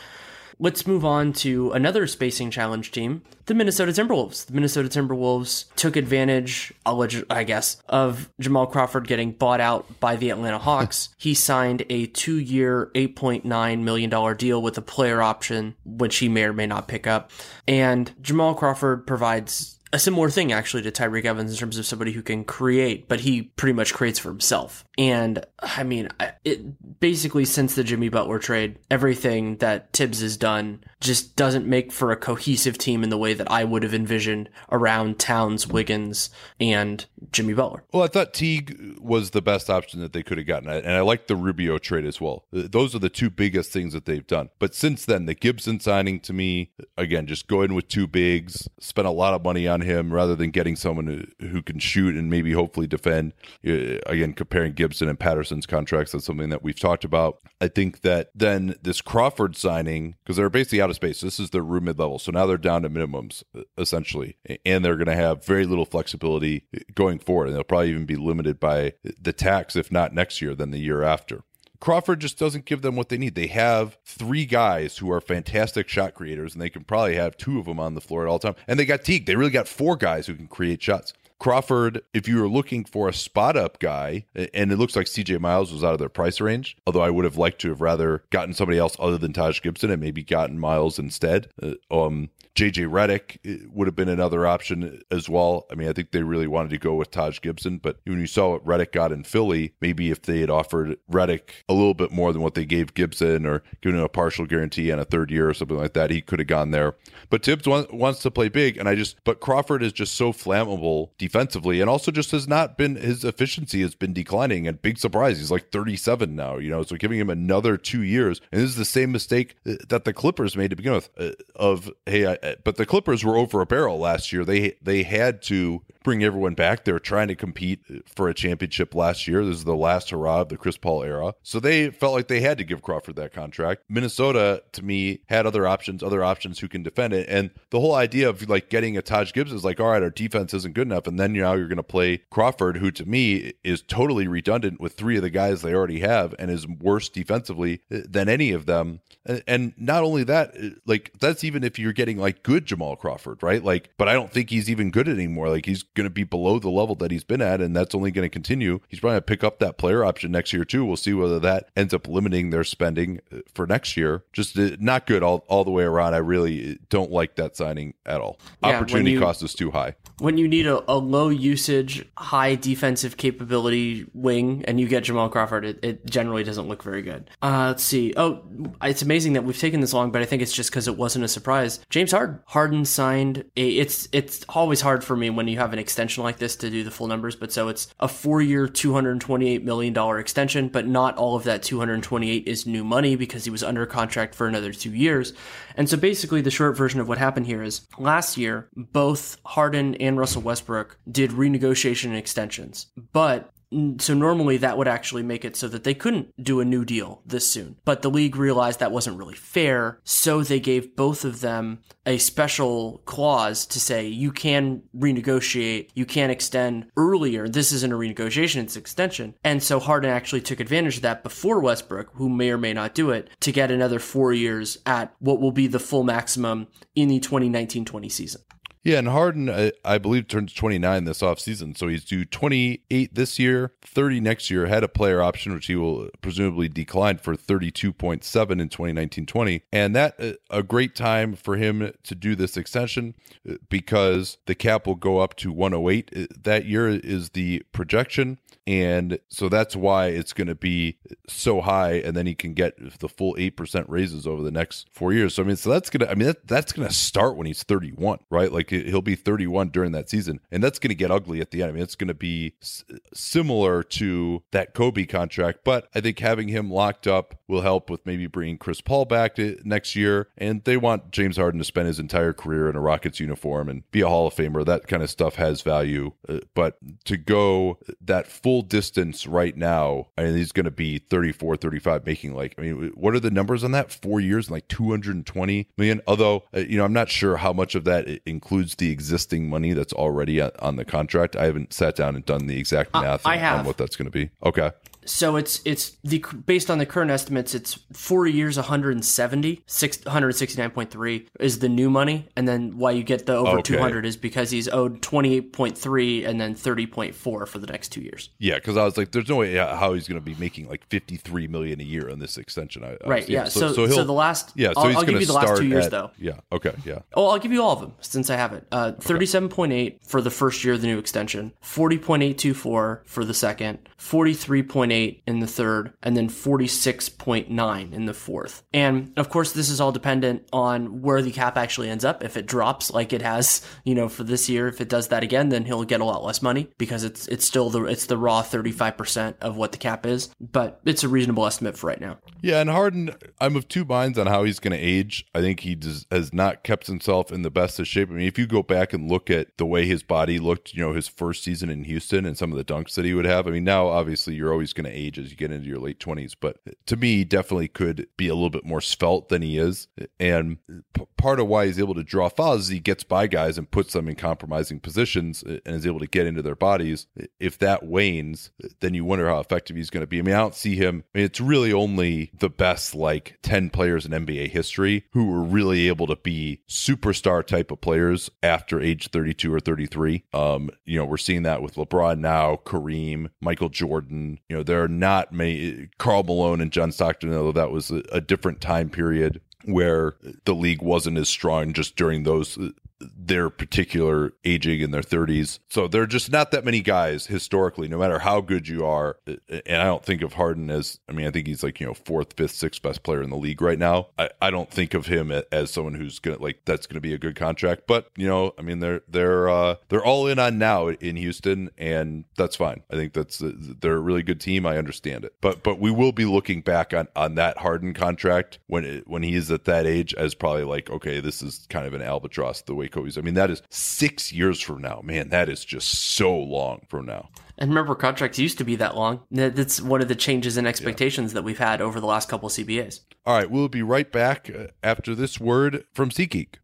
let's move on to another spacing challenge team, the Minnesota Timberwolves. The Minnesota Timberwolves took advantage, I guess, of Jamal Crawford getting bought out by the Atlanta Hawks. he signed a two year, $8.9 million deal with a player option, which he may or may not pick up. And Jamal Crawford provides a similar thing actually to Tyreke Evans in terms of somebody who can create, but he pretty much creates for himself. And I mean, it basically since the Jimmy Butler trade, everything that Thibs has done just doesn't make for a cohesive team in the way that I would have envisioned around Towns, Wiggins, and Jimmy Butler. Well, I thought Teague was the best option that they could have gotten, and I like the Rubio trade as well. Those are the two biggest things that they've done. But since then, the Gibson signing to me, again, just go in with two bigs, spent a lot of money on him rather than getting someone who, who can shoot and maybe hopefully defend. Uh, again, comparing Gibson and Patterson's contracts, that's something that we've talked about. I think that then this Crawford signing, because they're basically out of space, this is their room mid level. So now they're down to minimums, essentially, and they're going to have very little flexibility going forward. And they'll probably even be limited by the tax, if not next year, then the year after. Crawford just doesn't give them what they need. They have three guys who are fantastic shot creators, and they can probably have two of them on the floor at all time. And they got Teague. They really got four guys who can create shots. Crawford, if you were looking for a spot up guy, and it looks like CJ Miles was out of their price range, although I would have liked to have rather gotten somebody else other than Taj Gibson and maybe gotten Miles instead. Uh, um, JJ Redick would have been another option as well. I mean, I think they really wanted to go with Taj Gibson, but when you saw what Redick got in Philly, maybe if they had offered Redick a little bit more than what they gave Gibson or given him a partial guarantee on a third year or something like that, he could have gone there. But Thibs want, wants to play big, and I just, but Crawford is just so flammable defensively and also just has not been, his efficiency has been declining. And big surprise, he's like 37 now, you know, so giving him another two years. And this is the same mistake that the Clippers made to begin with uh, of, hey, I, but the Clippers were over a barrel last year. They they had to bring everyone back. They're trying to compete for a championship last year. This is the last hurrah of the Chris Paul era. So they felt like they had to give Crawford that contract. Minnesota, to me, had other options, other options who can defend it. And the whole idea of like getting a Taj Gibbs is like, all right, our defense isn't good enough. And then now you're going to play Crawford, who to me is totally redundant with three of the guys they already have and is worse defensively eh, than any of them. And not only that, eh, like that's even if you're getting like good Jamal Crawford, right? Like, but I don't think he's even good anymore. Like he's going to be below the level that he's been at, and that's only going to continue. He's probably going to pick up that player option next year too. We'll see whether that ends up limiting their spending uh, for next year. Just uh, not good all, all the way around. I really don't like that signing at all. Yeah, Opportunity you, cost is too high. When you need a, a, low usage, high defensive capability wing, and you get Jamal Crawford, it, it generally doesn't look very good. Uh, let's see. Oh, it's amazing that we've taken this long, but I think it's just because it wasn't a surprise. James Harden. Harden signed a. It's it's always hard for me when you have an extension like this to do the full numbers, but so it's a four year, $228 million extension, but not all of that 228 is new money because he was under contract for another two years. And so basically, the short version of what happened here is last year, both Harden and Russell Westbrook did renegotiation and extensions, but so normally that would actually make it so that they couldn't do a new deal this soon. But the league realized that wasn't really fair, so they gave both of them a special clause to say you can renegotiate, you can extend earlier. This isn't a renegotiation, it's extension. And so Harden actually took advantage of that before Westbrook, who may or may not do it, to get another 4 years at what will be the full maximum in the 2019-20 season. Yeah, and Harden, I, I, believe, turns 29 this offseason. So he's due 28 this year, 30 next year, had a player option, which he will presumably decline for 32.7 in 2019 20. And that uh, a great time for him to do this extension uh, because the cap will go up to 108 uh, that year, is the projection. And so that's why it's going to be so high. And then he can get the full 8% raises over the next four years. So, I mean, so that's going to, I mean, that, that's going to start when he's 31, right? Like he'll be 31 during that season. And that's going to get ugly at the end. I mean, it's going to be s- similar to that Kobe contract. But I think having him locked up will help with maybe bringing Chris Paul back next year. And they want James Harden to spend his entire career in a Rockets uniform and be a Hall of Famer. That kind of stuff has value. Uh, but to go that full full distance right now, I mean, he's going to be 34, 35, making like, I mean, what are the numbers on that? Four years and like 220 million. Although, uh, you know, I'm not sure how much of that includes the existing money that's already on the contract. I haven't sat down and done the exact math uh, have. on what that's going to be. Okay so it's it's the based on the current estimates, it's four years, 170, 169.3 is the new money, and then why you get the over okay. 200 is because he's owed 28.3 and then 30.4 for the next two years. Yeah, because I was like, there's no way how he's going to be making like 53 million a year on this extension. I, right. Yeah. yeah. So so, so, the last yeah. So I'll, he's I'll give you the last two years at, though. Yeah. Okay. Yeah. Oh, I'll give you all of them since I have it. Uh, 37.8 for the first year of the new extension, 40.824 for the second, 43.8 46.8 in the third, and then 46.9 in the fourth. And of course, this is all dependent on where the cap actually ends up. If it drops like it has, you know, for this year, if it does that again, then he'll get a lot less money because it's it's still the it's the raw 35% of what the cap is. But it's a reasonable estimate for right now. Yeah, and Harden, I'm of two minds on how he's going to age. I think he does, has not kept himself in the best of shape. I mean, if you go back and look at the way his body looked, you know, his first season in Houston and some of the dunks that he would have. I mean, now obviously you're always going to age as you get into your late 20s, but to me, definitely could be a little bit more svelte than he is. And p- part of why he's able to draw fouls is he gets by guys and puts them in compromising positions and is able to get into their bodies. If that wanes, then you wonder how effective he's going to be. I mean, I don't see him. I mean, it's really only the best like 10 players in NBA history who were really able to be superstar type of players after age 32 or 33. Um, you know, we're seeing that with LeBron now, Kareem, Michael Jordan. You know, there are not many Carl Malone and John Stockton, although that was a, a different time period where the league wasn't as strong just during those their particular aging in their 30s. So there are just not that many guys historically, no matter how good you are. And I don't think of Harden as, I mean, I think he's like, you know, fourth, fifth, sixth best player in the league right now. I, I don't think of him as someone who's going to, like, that's going to be a good contract. But, you know, I mean, they're, they're, uh, they're all in on now in Houston, and that's fine. I think that's, they're a really good team. I understand it. But, but we will be looking back on, on that Harden contract when, it, when he is at that age as probably like, okay, this is kind of an albatross the way Kobe's. I mean, that is six years from now. Man, that is just so long from now. And remember, contracts used to be that long. That's one of the changes in expectations yeah. that we've had over the last couple of CBAs. All right, we'll be right back uh, after this word from SeatGeek.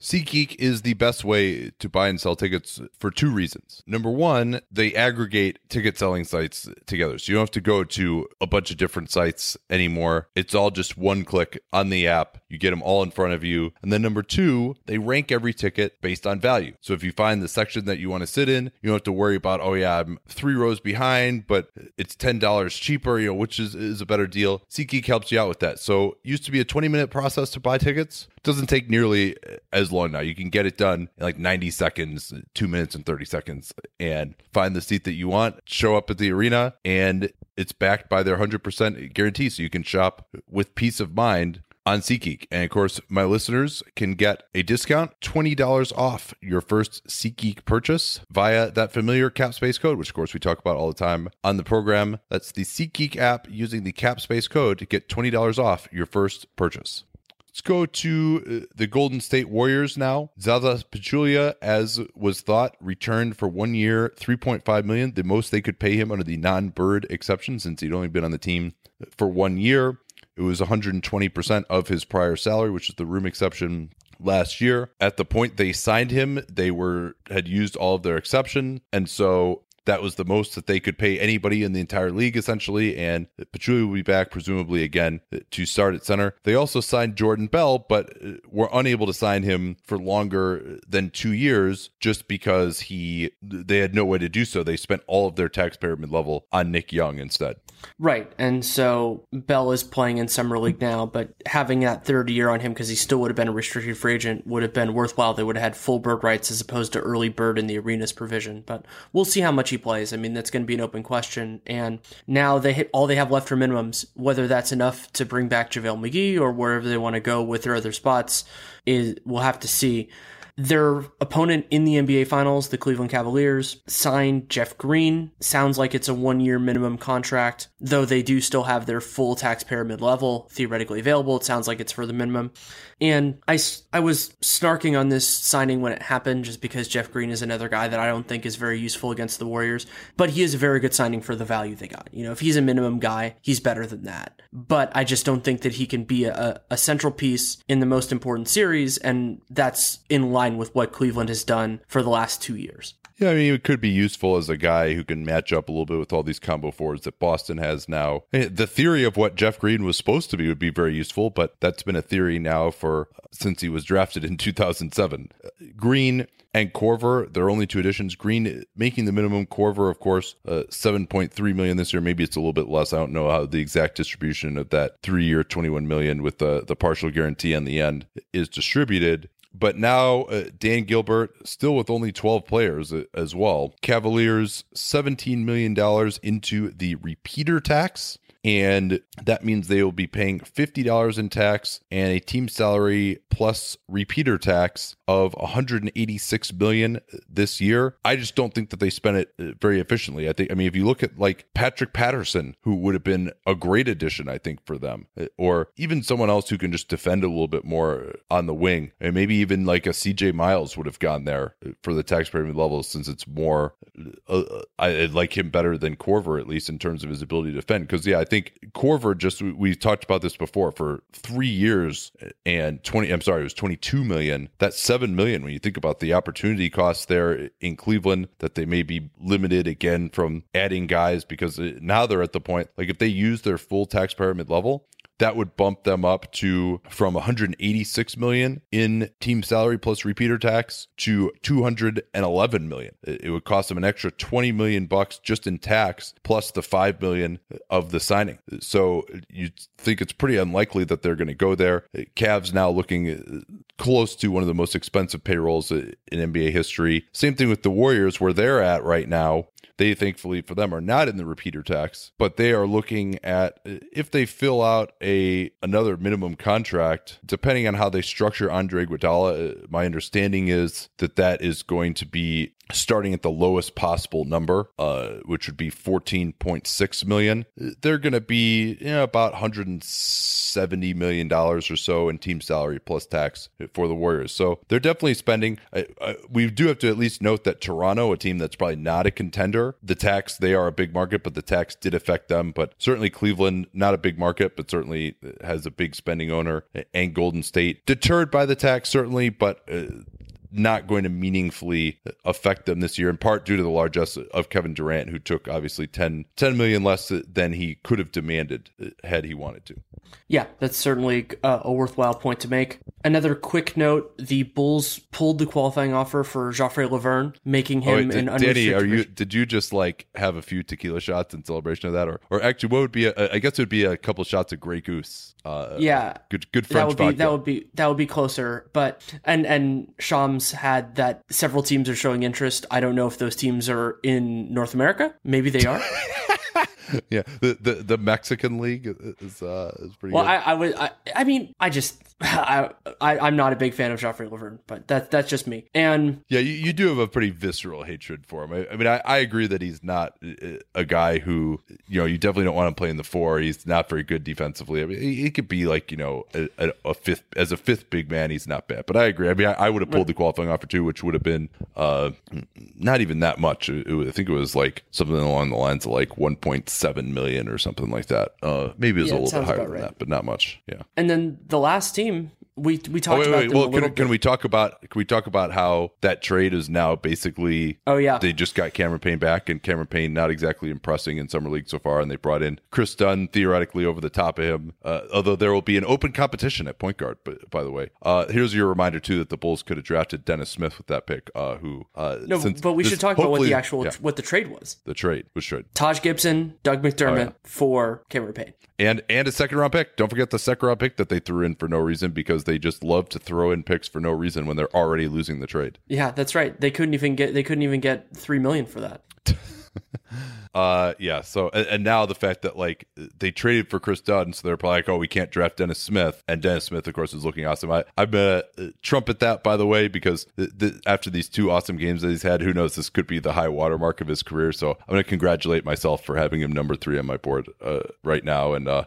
SeatGeek is the best way to buy and sell tickets for two reasons. Number one, they aggregate ticket selling sites together. So you don't have to go to a bunch of different sites anymore. It's all just one click on the app. You get them all in front of you. And then number two, they rank every ticket based on value. So if you find the section that you want to sit in, you don't have to worry about, oh yeah, I'm three rows behind, but it's $10 cheaper, you know, which is, is a better deal. SeatGeek helps you out with that. So used to be a 20 minute process to buy tickets. Doesn't take nearly as long now. You can get it done in like 90 seconds, two minutes and 30 seconds, and find the seat that you want, show up at the arena, and it's backed by their 100% guarantee. So you can shop with peace of mind on SeatGeek. And of course, my listeners can get a discount $20 off your first SeatGeek purchase via that familiar CapSpace code, which of course we talk about all the time on the program. That's the SeatGeek app using the CapSpace code to get $20 off your first purchase. Let's go to uh, the Golden State Warriors now. Zaza Pachulia, as was thought, returned for one year, 3.5 million, the most they could pay him under the non-bird exception since he'd only been on the team for one year. It was 120% of his prior salary, which is the room exception last year. At the point they signed him, they were had used all of their exception, and so that was the most that they could pay anybody in the entire league, essentially. And Pachulia will be back, presumably again, to start at center. They also signed Jordan Bell, but uh, were unable to sign him for longer than two years just because he they had no way to do so. They spent all of their taxpayer mid level on Nick Young instead. Right. And so Bell is playing in Summer League now, but having that third year on him because he still would have been a restricted free agent would have been worthwhile. They would have had full bird rights as opposed to early bird in the arenas provision. But we'll see how much he plays. I mean, that's going to be an open question. And now they hit all they have left for minimums, whether that's enough to bring back JaVale McGee or wherever they want to go with their other spots is we'll have to see. Their opponent in the NBA Finals, the Cleveland Cavaliers, signed Jeff Green. Sounds like it's a one year minimum contract, though they do still have their full taxpayer mid level theoretically available. It sounds like it's for the minimum. And I, I was snarking on this signing when it happened just because Jeff Green is another guy that I don't think is very useful against the Warriors, but he is a very good signing for the value they got. You know, if he's a minimum guy, he's better than that. But I just don't think that he can be a, a central piece in the most important series, and that's in line with what Cleveland has done for the last two years. Yeah, I mean, it could be useful as a guy who can match up a little bit with all these combo forwards that Boston has now. Eh, the theory of what Jeff Green was supposed to be would be very useful, but that's been a theory now for uh, since he was drafted in 2007. Uh, Green and Korver, they're only two additions. Green eh, making the minimum. Korver, of course, uh, 7.3 million this year. Maybe it's a little bit less. I don't know how the exact distribution of that three-year, 21 million with the the partial guarantee on the end is distributed. But now uh, Dan Gilbert still with only 12 players uh, as well. Cavaliers $17 million into the repeater tax and that means they will be paying $50 in tax and a team salary plus repeater tax of 186 million this year. I just don't think that they spent it uh, very efficiently. I think I mean if you look at like Patrick Patterson who would have been a great addition I think for them uh, or even someone else who can just defend a little bit more on the wing and maybe even like a CJ Miles would have gone there for the tax premium level since it's more uh, I like him better than Korver at least in terms of his ability to defend because yeah I think Korver just we talked about this before for three years and 20 I'm sorry it was 22 million that's 7 million when you think about the opportunity costs there in Cleveland that they may be limited again from adding guys because now they're at the point like if they use their full taxpayer mid level that would bump them up to from 186 million in team salary plus repeater tax to 211 million. It would cost them an extra 20 million bucks just in tax plus the 5 million of the signing. So you think it's pretty unlikely that they're going to go there. Cavs now looking close to one of the most expensive payrolls in NBA history. Same thing with the Warriors where they're at right now they thankfully for them are not in the repeater tax, but they are looking at if they fill out a another minimum contract, depending on how they structure Andre Iguodala. Uh, my understanding is that that is going to be starting at the lowest possible number, uh, which would be 14.6 million. They're going to be you know, about 170 million dollars or so in team salary plus tax for the Warriors. So they're definitely spending. We do have to at least note that Toronto, a team that's probably not a contender, the tax they are a big market, but the tax did affect them. But certainly Cleveland, not a big market, but certainly has a big spending owner, and Golden State deterred by the tax certainly, but. Uh, not going to meaningfully affect them this year, in part due to the largesse of Kevin Durant, who took obviously 10, 10 million less than he could have demanded had he wanted to. Yeah, that's certainly uh, a worthwhile point to make. Another quick note: the Bulls pulled the qualifying offer for Joffrey Lauvergne, making him oh, wait, an Danny, are you? Did you just like have a few tequila shots in celebration of that, or, or actually, what would be? A, I guess it would be a couple shots of Grey Goose. Uh, yeah, good, good French that would be vodka. that would be that would be closer. But and and Had that several teams are showing interest. I don't know if those teams are in North America. Maybe they are. yeah, the, the the Mexican league is uh is pretty. Well, good. I, I would I, I mean I just I, I am not a big fan of Joffrey Lauvergne, but that that's just me. And yeah, you, you do have a pretty visceral hatred for him. I, I mean, I, I agree that he's not a guy who you know you definitely don't want to play in the four. He's not very good defensively. I mean, he, he could be like you know a, a, a, fifth as a fifth big man. He's not bad, but I agree. I mean, I, I would have pulled the qualifying offer too, which would have been uh not even that much. It, it, I think it was like something along the lines of like 1.7 million or something like that. Uh, maybe it was yeah, a little bit higher than right. that, but not much. Yeah. And then the last team we we talked oh, wait, about wait, well can, can we talk about can we talk about how that trade is now basically oh yeah. they just got Cameron Payne back and Cameron Payne not exactly impressing in summer league so far and they brought in Kris Dunn theoretically over the top of him uh, although there will be an open competition at point guard but, by the way. Uh, here's your reminder too that the Bulls could have drafted Dennis Smith with that pick uh, who uh, no but we should talk about what the actual yeah. what the trade was. The trade was trade Taj Gibson Doug McDermott oh, yeah. for Cameron Payne and and a second round pick. Don't forget the second round pick that they threw in for no reason because they just love to throw in picks for no reason when they're already losing the trade. Yeah, that's right. They couldn't even get they couldn't even get three million for that. uh yeah so and, and, now the fact that like they traded for Kris Dunn so they're probably like oh we can't draft Dennis Smith. And Dennis Smith of course is looking awesome. I, I'm gonna uh, trumpet that by the way because th- th- after these two awesome games that he's had who knows this could be the high watermark of his career. So I'm gonna congratulate myself for having him number three on my board uh, right now. And uh,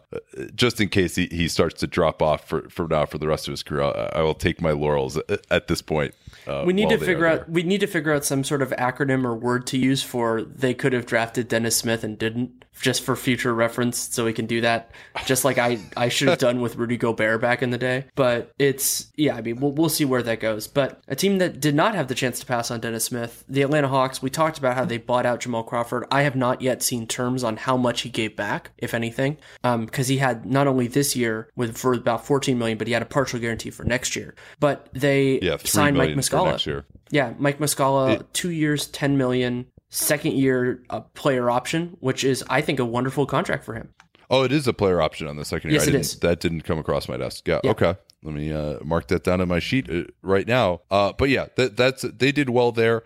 just in case he, he starts to drop off for, from now for the rest of his career I, I will take my laurels at, at this point uh, we need to figure out we need to figure out some sort of acronym or word to use for they could have drafted Dennis Smith and didn't just for future reference so we can do that just like I I should have done with Rudy Gobert back in the day. But it's yeah I mean we'll we'll see where that goes. But a team that did not have the chance to pass on Dennis Smith the Atlanta Hawks we talked about how they bought out Jamal Crawford. I have not yet seen terms on how much he gave back if anything um because he had not only this year with for about 14 million but he had a partial guarantee for next year. But they yeah, signed Mike Muscala next year. Yeah, Mike Muscala, it, two years, ten million, second year uh, player option, which is I think a wonderful contract for him. Oh, it is a player option on the second year. Yes, I it is. That didn't come across my desk. Yeah. yeah. Okay. Let me uh, mark that down on my sheet uh, right now. Uh, but yeah, that, that's they did well there.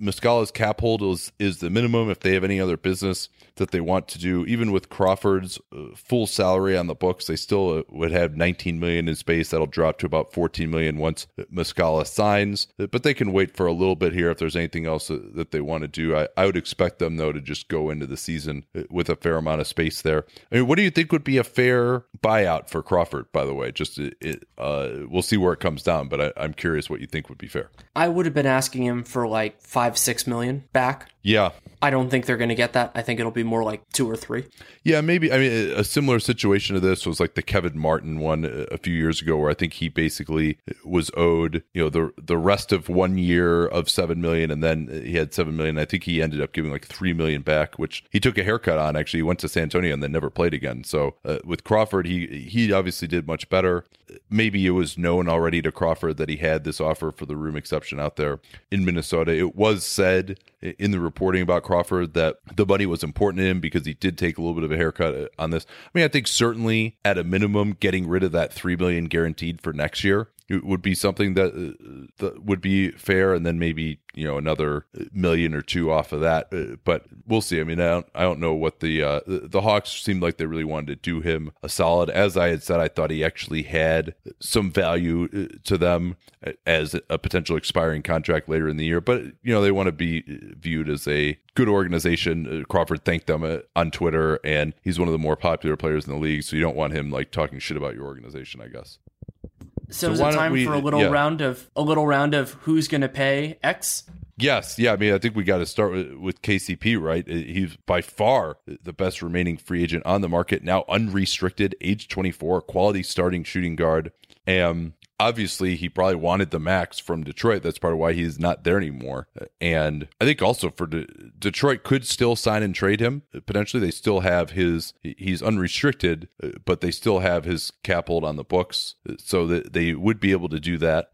Muscala's cap hold is, is the minimum if they have any other business that they want to do. Even with Crawford's uh, full salary on the books, they still uh, would have 19 million in space. That'll drop to about 14 million once Muscala signs. But they can wait for a little bit here if there's anything else that they want to do. I, I would expect them though to just go into the season uh, with a fair amount of space there. I mean, what do you think would be a fair buyout for Crawford? By the way, just it, uh, we'll see where it comes down. But I, I'm curious what you think would be fair. I would have been asking him for like five, six million back. Yeah. I don't think they're going to get that. I think it'll be more like two or three. Yeah, maybe. I mean, a similar situation to this was like the Kevin Martin one a few years ago, where I think he basically was owed, you know, the the rest of one year of seven million, and then he had seven million. I think he ended up giving like three million back, which he took a haircut on. Actually, he went to San Antonio and then never played again. So uh, with Crawford, he he obviously did much better. Maybe it was known already to Crawford that he had this offer for the room exception out there in Minnesota. It was said in the reporting about Crawford that the money was important to him because he did take a little bit of a haircut uh, on this. I mean, I think certainly at a minimum, getting rid of that three million guaranteed for next year it would be something that, uh, that would be fair, and then maybe you know another million or two off of that. Uh, but we'll see. I mean, I don't, I don't know what the uh, the Hawks seemed like they really wanted to do him a solid. As I had said, I thought he actually had some value uh, to them as a potential expiring contract later in the year. But you know, they want to be viewed as a good organization. Crawford thanked them on Twitter, and he's one of the more popular players in the league. So you don't want him like talking shit about your organization, I guess. So, so is it time we, for a little yeah. round of a little round of who's going to pay X? Yes, yeah. I mean, I think we got to start with, with, KCP, right? Uh, he's by far the best remaining free agent on the market now, unrestricted, age 24, quality starting shooting guard. And obviously he probably wanted the max from Detroit. That's part of why he's not there anymore. And I think also for De- Detroit could still sign and trade him. Potentially, they still have his. He's unrestricted, but they still have his cap hold on the books, so that they would be able to do that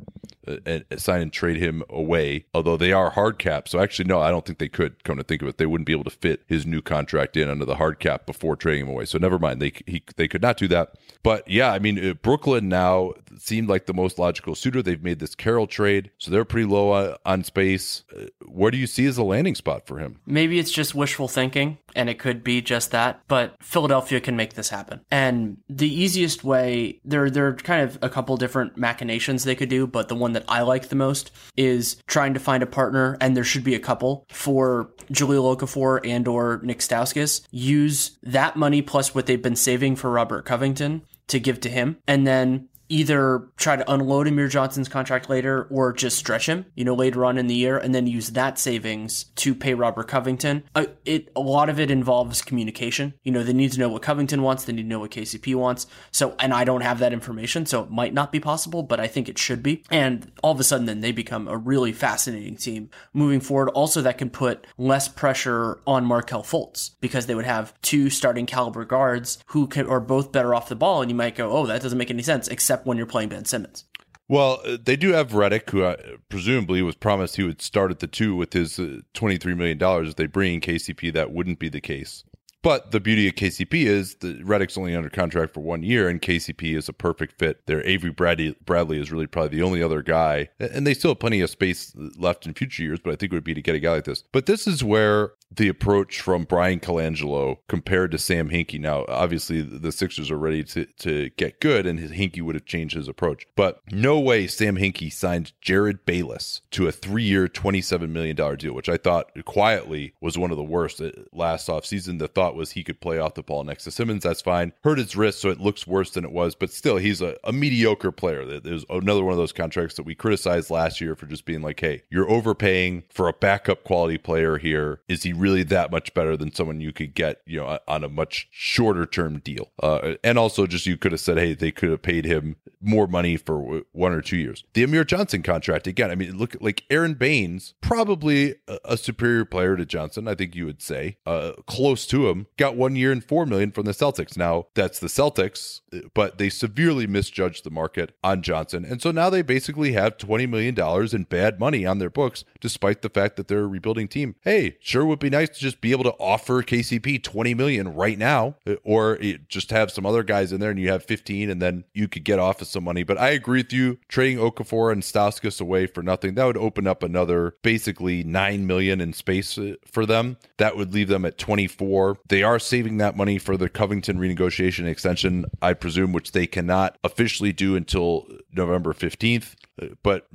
uh, and sign and trade him away. Although they are hard cap, so actually, no, I don't think they could. Come to think of it, they wouldn't be able to fit his new contract in under the hard cap before trading him away. So never mind, they he, they could not do that. But yeah, I mean, uh, Brooklyn now seemed like the most logical suitor. They've made this Carroll trade, so they're pretty low on space. Uh, where do you see as a landing spot for him? Maybe it's just wishful thinking, and it could be just that. But Philadelphia can make this happen, and the easiest way there there are kind of a couple different machinations they could do, but the one that I like the most is trying to find a partner, and there should be a couple for Jahlil Okafor and or Nick Stauskas. Use that money plus what they've been saving for Robert Covington to give to him, and then either try to unload Amir Johnson's contract later or just stretch him, you know, later on in the year, and then use that savings to pay Robert Covington. Uh, it a lot of it involves communication. You know, they need to know what Covington wants, they need to know what KCP wants. So, and I don't have that information, so it might not be possible, but I think it should be. And all of a sudden, then they become a really fascinating team moving forward. Also, that can put less pressure on Markelle Fultz because they would have two starting caliber guards who can, are both better off the ball, and you might go, oh, that doesn't make any sense, except when you're playing Ben Simmons. Well, uh, they do have Redick, who uh, presumably was promised he would start at the two with his uh, $23 million. If they bring KCP, that wouldn't be the case. But the beauty of KCP is that Redick's only under contract for one year, and KCP is a perfect fit. There, Avery Bradley, Bradley is really probably the only other guy, and they still have plenty of space left in future years. But I think it would be to get a guy like this. But this is where the approach from Bryan Colangelo compared to Sam Hinkie. Now, obviously, the Sixers are ready to, to get good, and his, Hinkie would have changed his approach. But no way Sam Hinkie signed Jerryd Bayless to a three year, $27 million deal, which I thought quietly was one of the worst uh, last offseason. The thought was he could play off the ball next to Simmons. That's fine. Hurt his wrist, so it looks worse than it was, but still, he's a, a mediocre player. There's another one of those contracts that we criticized last year for just being like, hey, you're overpaying for a backup quality player here. Is he really that much better than someone you could get, you know, on a much shorter term deal. Uh, and also, just you could have said, hey, they could have paid him more money for one or two years. The Amir Johnson contract again. I mean, look like Aron Baynes, probably a, a superior player to Johnson. I think you would say, uh, close to him. Got one year and four million from the Celtics. Now that's the Celtics, but they severely misjudged the market on Johnson, and so now they basically have twenty million dollars in bad money on their books, despite the fact that they're a rebuilding team. Hey, sure would be nice to just be able to offer KCP 20 million right now, or just have some other guys in there and you have 15 and then you could get off of some money. But I agree with you. Trading Okafor and Stauskas away for nothing, that would open up another basically 9 million in space uh, for them. That would leave them at 24. They are saving that money for the Covington renegotiation extension, I presume, which they cannot officially do until November 15th but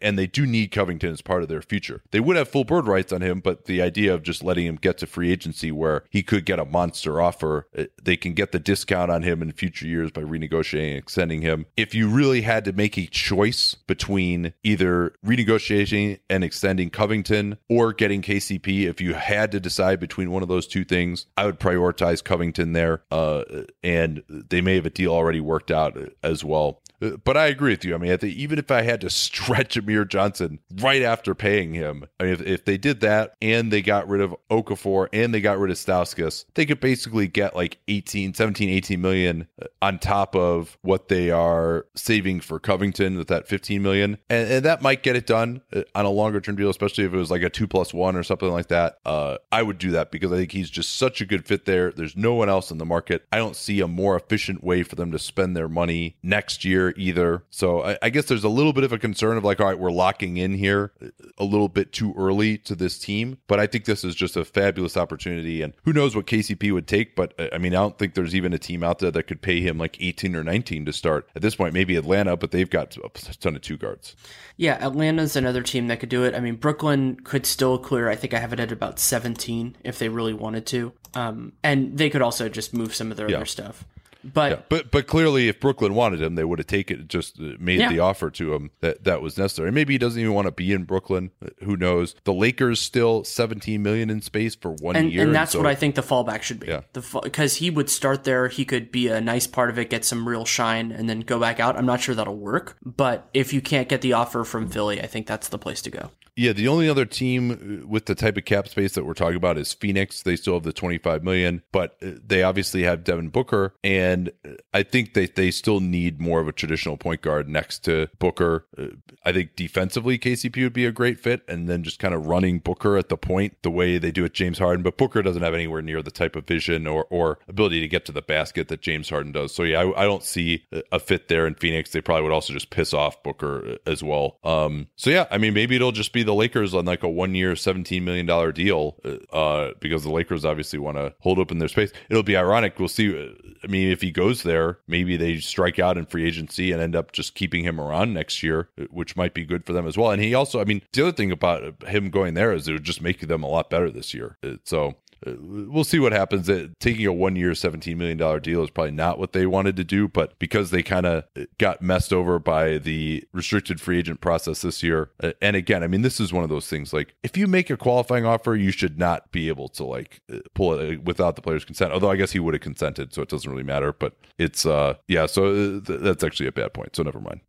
and they do need Covington as part of their future. They would have full bird rights on him, but the idea of just letting him get to free agency where he could get a monster offer, uh, they can get the discount on him in future years by renegotiating and extending him. If you really had to make a choice between either renegotiating and extending Covington or getting KCP, if you had to decide between one of those two things, I would prioritize Covington there. Uh, and they may have a deal already worked out as well. Uh, but I agree with you. I mean, I think even if I had to stretch Amir Johnson right after paying him, I mean, if, if they did that and they got rid of Okafor and they got rid of Stauskas, they could basically get like 18, 17, 18 million uh, on top of what they are saving for Covington with that 15 million. And, and that might get it done uh, on a longer term deal, especially if it was like a two plus one or something like that. Uh, I would do that because I think he's just such a good fit there. There's no one else in the market. I don't see a more efficient way for them to spend their money next year either. So I, I, guess there's a little bit of a concern of like, all right, we're locking in here a little bit too early to this team. But I think this is just a fabulous opportunity. And who knows what KCP would take. But I mean, I don't think there's even a team out there that could pay him like 18 or 19 to start at this point. Maybe Atlanta, but they've got a ton of two guards. Yeah, Atlanta's another team that could do it. I mean, Brooklyn could still clear. I think I have it at about 17 if they really wanted to. Um, and they could also just move some of their yeah. other stuff. But yeah, but but clearly, if Brooklyn wanted him, they would have taken just made yeah. the offer to him that that was necessary. Maybe he doesn't even want to be in Brooklyn. Who knows? The Lakers still 17 million in space for one and, year, and that's and so, what I think the fallback should be. Yeah, because he would start there, he could be a nice part of it, get some real shine, and then go back out. I'm not sure that'll work, but if you can't get the offer from Philly, I think that's the place to go. Yeah, the only other team uh, with the type of cap space that we're talking about is Phoenix. They still have the 25 million, but they obviously have Devin Booker, and I think they they still need more of a traditional point guard next to Booker. Uh, I think defensively, KCP would be a great fit, and then just kind of running Booker at the point the way they do with James Harden. But Booker doesn't have anywhere near the type of vision or or ability to get to the basket that James Harden does. So yeah, I, I don't see a fit there in Phoenix. They probably would also just piss off Booker uh, as well. Um, so yeah, I mean maybe it'll just be the Lakers on like a one year, $17 million deal uh, because the Lakers obviously want to hold open their space. It'll be ironic. We'll see. I mean, if he goes there, maybe they strike out in free agency and end up just keeping him around next year, which might be good for them as well. And he also, I mean, the other thing about him going there is it would just make them a lot better this year. So uh, we'll see what happens. Taking a one year, $17 million deal is probably not what they wanted to do, but because they kind of got messed over by the restricted free agent process this year. Uh, and again, I mean, this is one of those things like if you make a qualifying offer, you should not be able to like uh, pull it without the player's consent. Although I guess he would have consented, so it doesn't really matter. But it's, uh, yeah, so th- that's actually a bad point. So never mind.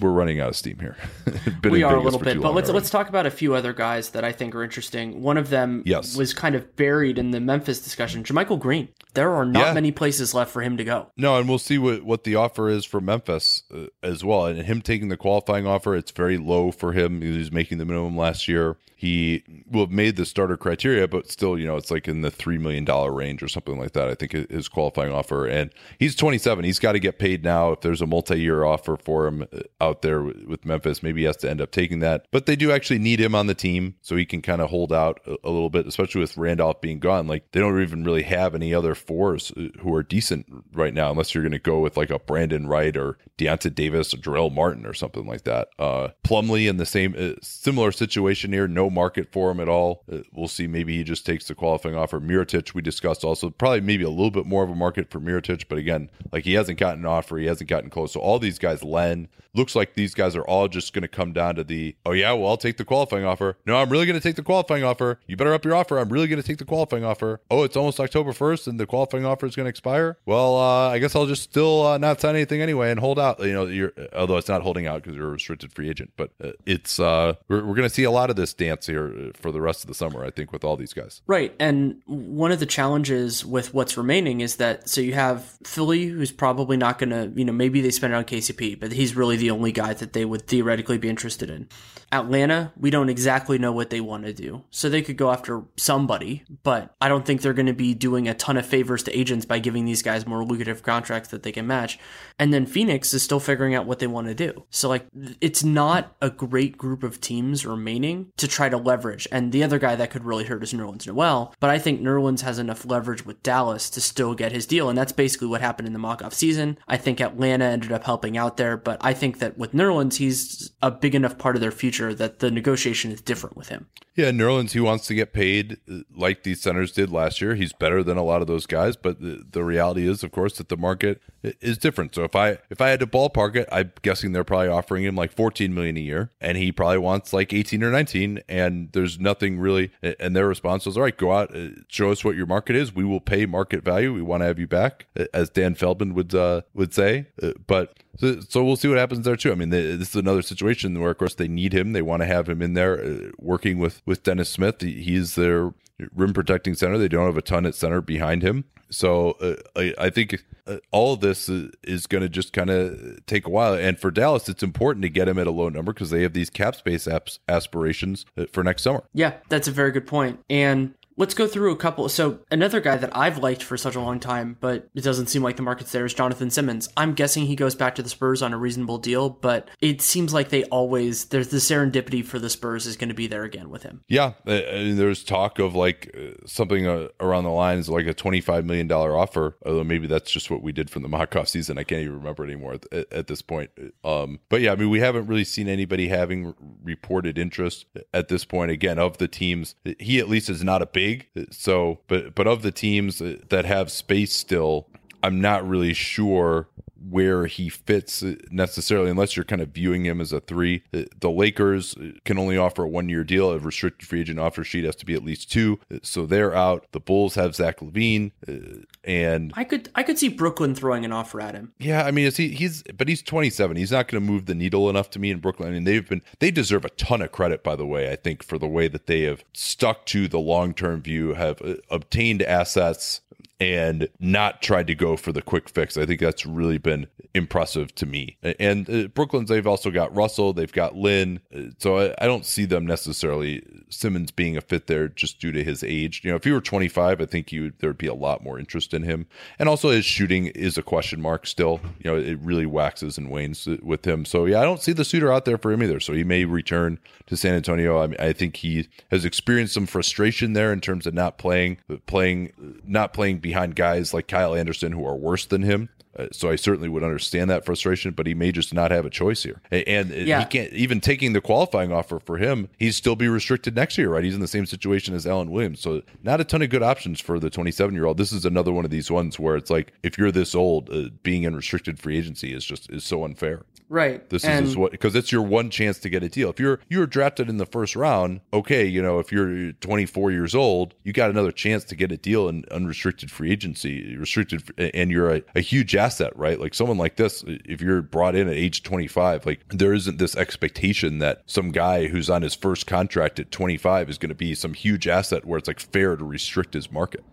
We're running out of steam here. we are a little bit, but let's, let's talk about a few other guys that I think are interesting. One of them yes. was kind of buried in the Memphis discussion, JaMychal Green. There are not yeah. many places left for him to go. No, and we'll see what, what the offer is for Memphis uh, as well. And him taking the qualifying offer, it's very low for him. He was making the minimum last year. He will have made the starter criteria, but still, you know, it's like in the $3 million range or something like that. I think his qualifying offer. And he's 27. He's got to get paid now. If there's a multi year offer for him uh, out there with Memphis, maybe he has to end up taking that. But they do actually need him on the team so he can kind of hold out a, a little bit, especially with Randolph being gone. Like they don't even really have any other fours uh, who are decent right now, unless you're going to go with like a Brandon Wright or Deyonta Davis or Jarell Martin or something like that. Uh, in the same uh, similar situation here, no market for him at all. Uh, we'll see. Maybe he just takes the qualifying offer. Mirotic, we discussed also probably maybe a little bit more of a market for Mirotic, but again, like he hasn't gotten an offer, he hasn't gotten close. So all these guys, Len, looks like these guys are all just going to come down to the oh yeah, well I'll take the qualifying offer. No, I'm really going to take the qualifying offer. You better up your offer. I'm really going to take the qualifying qualifying offer. Oh, it's almost October 1st and the qualifying offer is going to expire. Well, uh, I guess I'll just still uh, not sign anything anyway and hold out. You know, you're, although it's not holding out because you're a restricted free agent, but uh, it's uh, we're, we're going to see a lot of this dance here uh, for the rest of the summer, I think, with all these guys. Right. And one of the challenges with what's remaining is that so you have Philly, who's probably not going to, you know, maybe they spend it on KCP, but he's really the only guy that they would theoretically be interested in. Atlanta, we don't exactly know what they want to do. So they could go after somebody, but I don't think they're going to be doing a ton of favors to agents by giving these guys more lucrative contracts that they can match. And then Phoenix is still figuring out what they want to do. So, like, it's not a great group of teams remaining to try to leverage. And the other guy that could really hurt is Nerlens Noel. But I think Nerlens has enough leverage with Dallas to still get his deal. And that's basically what happened in the mock off season. I think Atlanta ended up helping out there. But I think that with Nerlens, he's a big enough part of their future that the negotiation is different with him. Yeah, Nerlens, he wants to get paid uh, like these centers did last year. He's better than a lot of those guys. But the, the reality is, of course, that the market is different. So if I if I had to ballpark it, I'm guessing they're probably offering him like 14 million a year, and he probably wants like 18 or 19. And there's nothing really. And their response was, "All right, go out, uh, show us what your market is. We will pay market value. We want to have you back," as Dan Feldman would uh, would say. Uh, but so, so, we'll see what happens there too. I mean, they, this is another situation where, of course, they need him. They want to have him in there uh, working with with Dennis Smith. He, he's their rim protecting center. They don't have a ton at center behind him. So uh, I, I, think uh, all of this is going to just kind of take a while. And for Dallas, it's important to get him at a low number because they have these cap space apps aspirations uh, for next summer. Yeah, that's a very good point. And Let's go through a couple. So, another guy that I've liked for such a long time, but it doesn't seem like the market's there, is Jonathan Simmons. I'm guessing he goes back to the Spurs on a reasonable deal, but it seems like they always, there's the serendipity for the Spurs is going to be there again with him. Yeah. There's talk of like uh, something uh, around the lines like a $25 million offer, although maybe that's just what we did from the mock off season. I can't even remember anymore at, at this point. Um, but yeah, I mean, we haven't really seen anybody having reported interest at this point. Again, of the teams, he at least is not a big So, but but of the teams that have space still, I'm not really sure where he fits necessarily, unless you're kind of viewing him as a three. The Lakers can only offer a one year deal. A restricted free agent offer sheet has to be at least two, so they're out. The Bulls have Zach LaVine, uh, and I could I could see Brooklyn throwing an offer at him. Yeah, I mean, he, he's but he's 27. He's not going to move the needle enough to me in Brooklyn. I mean, they've been they deserve a ton of credit, by the way. I think for the way that they have stuck to the long term view, have uh, obtained assets and not tried to go for the quick fix. I think that's really been impressive to me. And uh, Brooklyn's, they've also got Russell, they've got Lin. Uh, so I, I, don't see them necessarily Simmons being a fit there just due to his age. You know, if he were 25, I think you there would be a lot more interest in him. And also his shooting is a question mark still. You know, it really waxes and wanes with him. So yeah, I don't see the suitor out there for him either. So he may return to San Antonio. I, mean, I think he has experienced some frustration there in terms of not playing, playing, not playing behind guys like Kyle Anderson who are worse than him. Uh, so I certainly would understand that frustration, but he may just not have a choice here. And yeah. he can't even taking the qualifying offer for him, he'd still be restricted next year, right? He's in the same situation as Alan Williams. So not a ton of good options for the 27 year old. This is another one of these ones where it's like if you're this old, uh, being in restricted free agency is just is so unfair. Right. This and is what because it's your one chance to get a deal. If you're you're drafted in the first round, okay, you know, if you're 24 years old, you got another chance to get a deal in unrestricted free agency, restricted, and you're a, a huge asset, right? Like someone like this, if you're brought in at age 25, like there isn't this expectation that some guy who's on his first contract at 25 is going to be some huge asset where it's like fair to restrict his market.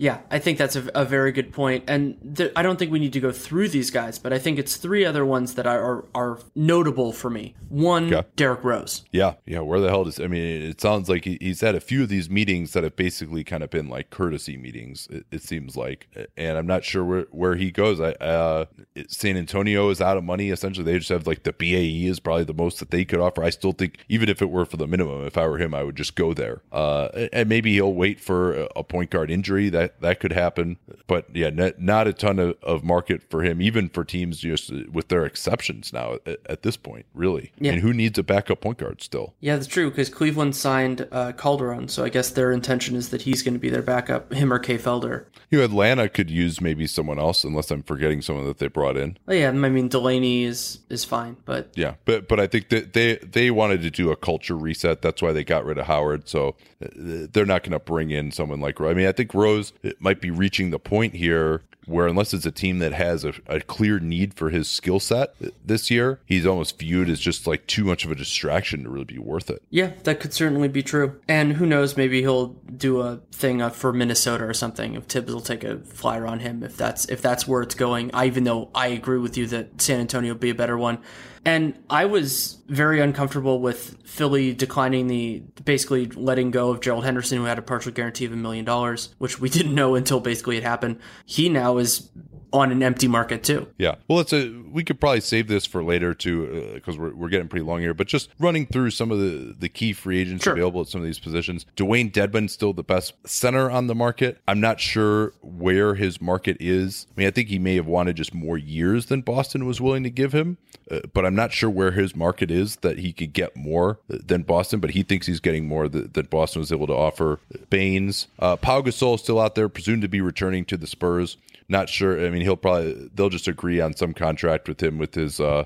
Yeah, I think that's a, a very good point. And th- I don't think we need to go through these guys, but I think it's three other ones that are are notable for me. One, yeah. Derrick Rose. Yeah, yeah. Where the hell does I mean? It sounds like he's had a few of these meetings that have basically kind of been like courtesy meetings. It, it seems like, and I'm not sure where where he goes. I uh, San Antonio is out of money. Essentially, they just have like the BAE is probably the most that they could offer. I still think even if it were for the minimum, if I were him, I would just go there. Uh, and maybe he'll wait for a point guard injury that that could happen. But yeah, not, not a ton of, of market for him, even for teams just with their exceptions now at, at this point, really. Yeah. And who needs a backup point guard still? Yeah, that's true because Cleveland signed uh, Calderon, so I guess their intention is that he's going to be their backup, him or Kay Felder. You know, Atlanta could use maybe someone else, unless I'm forgetting someone that they brought in. Oh, yeah, I mean Delaney is is fine, but Yeah, but but I think that they they wanted to do a culture reset. That's why they got rid of Howard. So uh, they're not going to bring in someone like. I mean, I think Rose might be reaching the point here where unless it's a team that has a, a clear need for his skill set this year, he's almost viewed as just like too much of a distraction to really be worth it. yeah, that could certainly be true. And who knows, maybe he'll do a thing for Minnesota or something. If Thibs will take a flyer on him, if that's if that's where it's going. I even though I agree with you that San Antonio would be a better one. And I was very uncomfortable with Philly declining the basically letting go of Gerald Henderson, who had a partial guarantee of a million dollars, which we didn't know until basically it happened. He now is on an empty market too. Yeah. Well, it's a we could probably save this for later too because we're, we're getting pretty long here. But just running through some of the the key free agents Sure. available at some of these positions. Dewayne Dedmon still the best center on the market. I'm not sure where his market is. I mean, I think he may have wanted just more years than Boston was willing to give him, uh, but I'm not sure where his market is that he could get more than Boston. But he thinks he's getting more th- than Boston was able to offer. Baynes, uh, Pau Gasol still out there, presumed to be returning to the Spurs. Not sure. I mean, he'll probably they'll just agree on some contract with him with his uh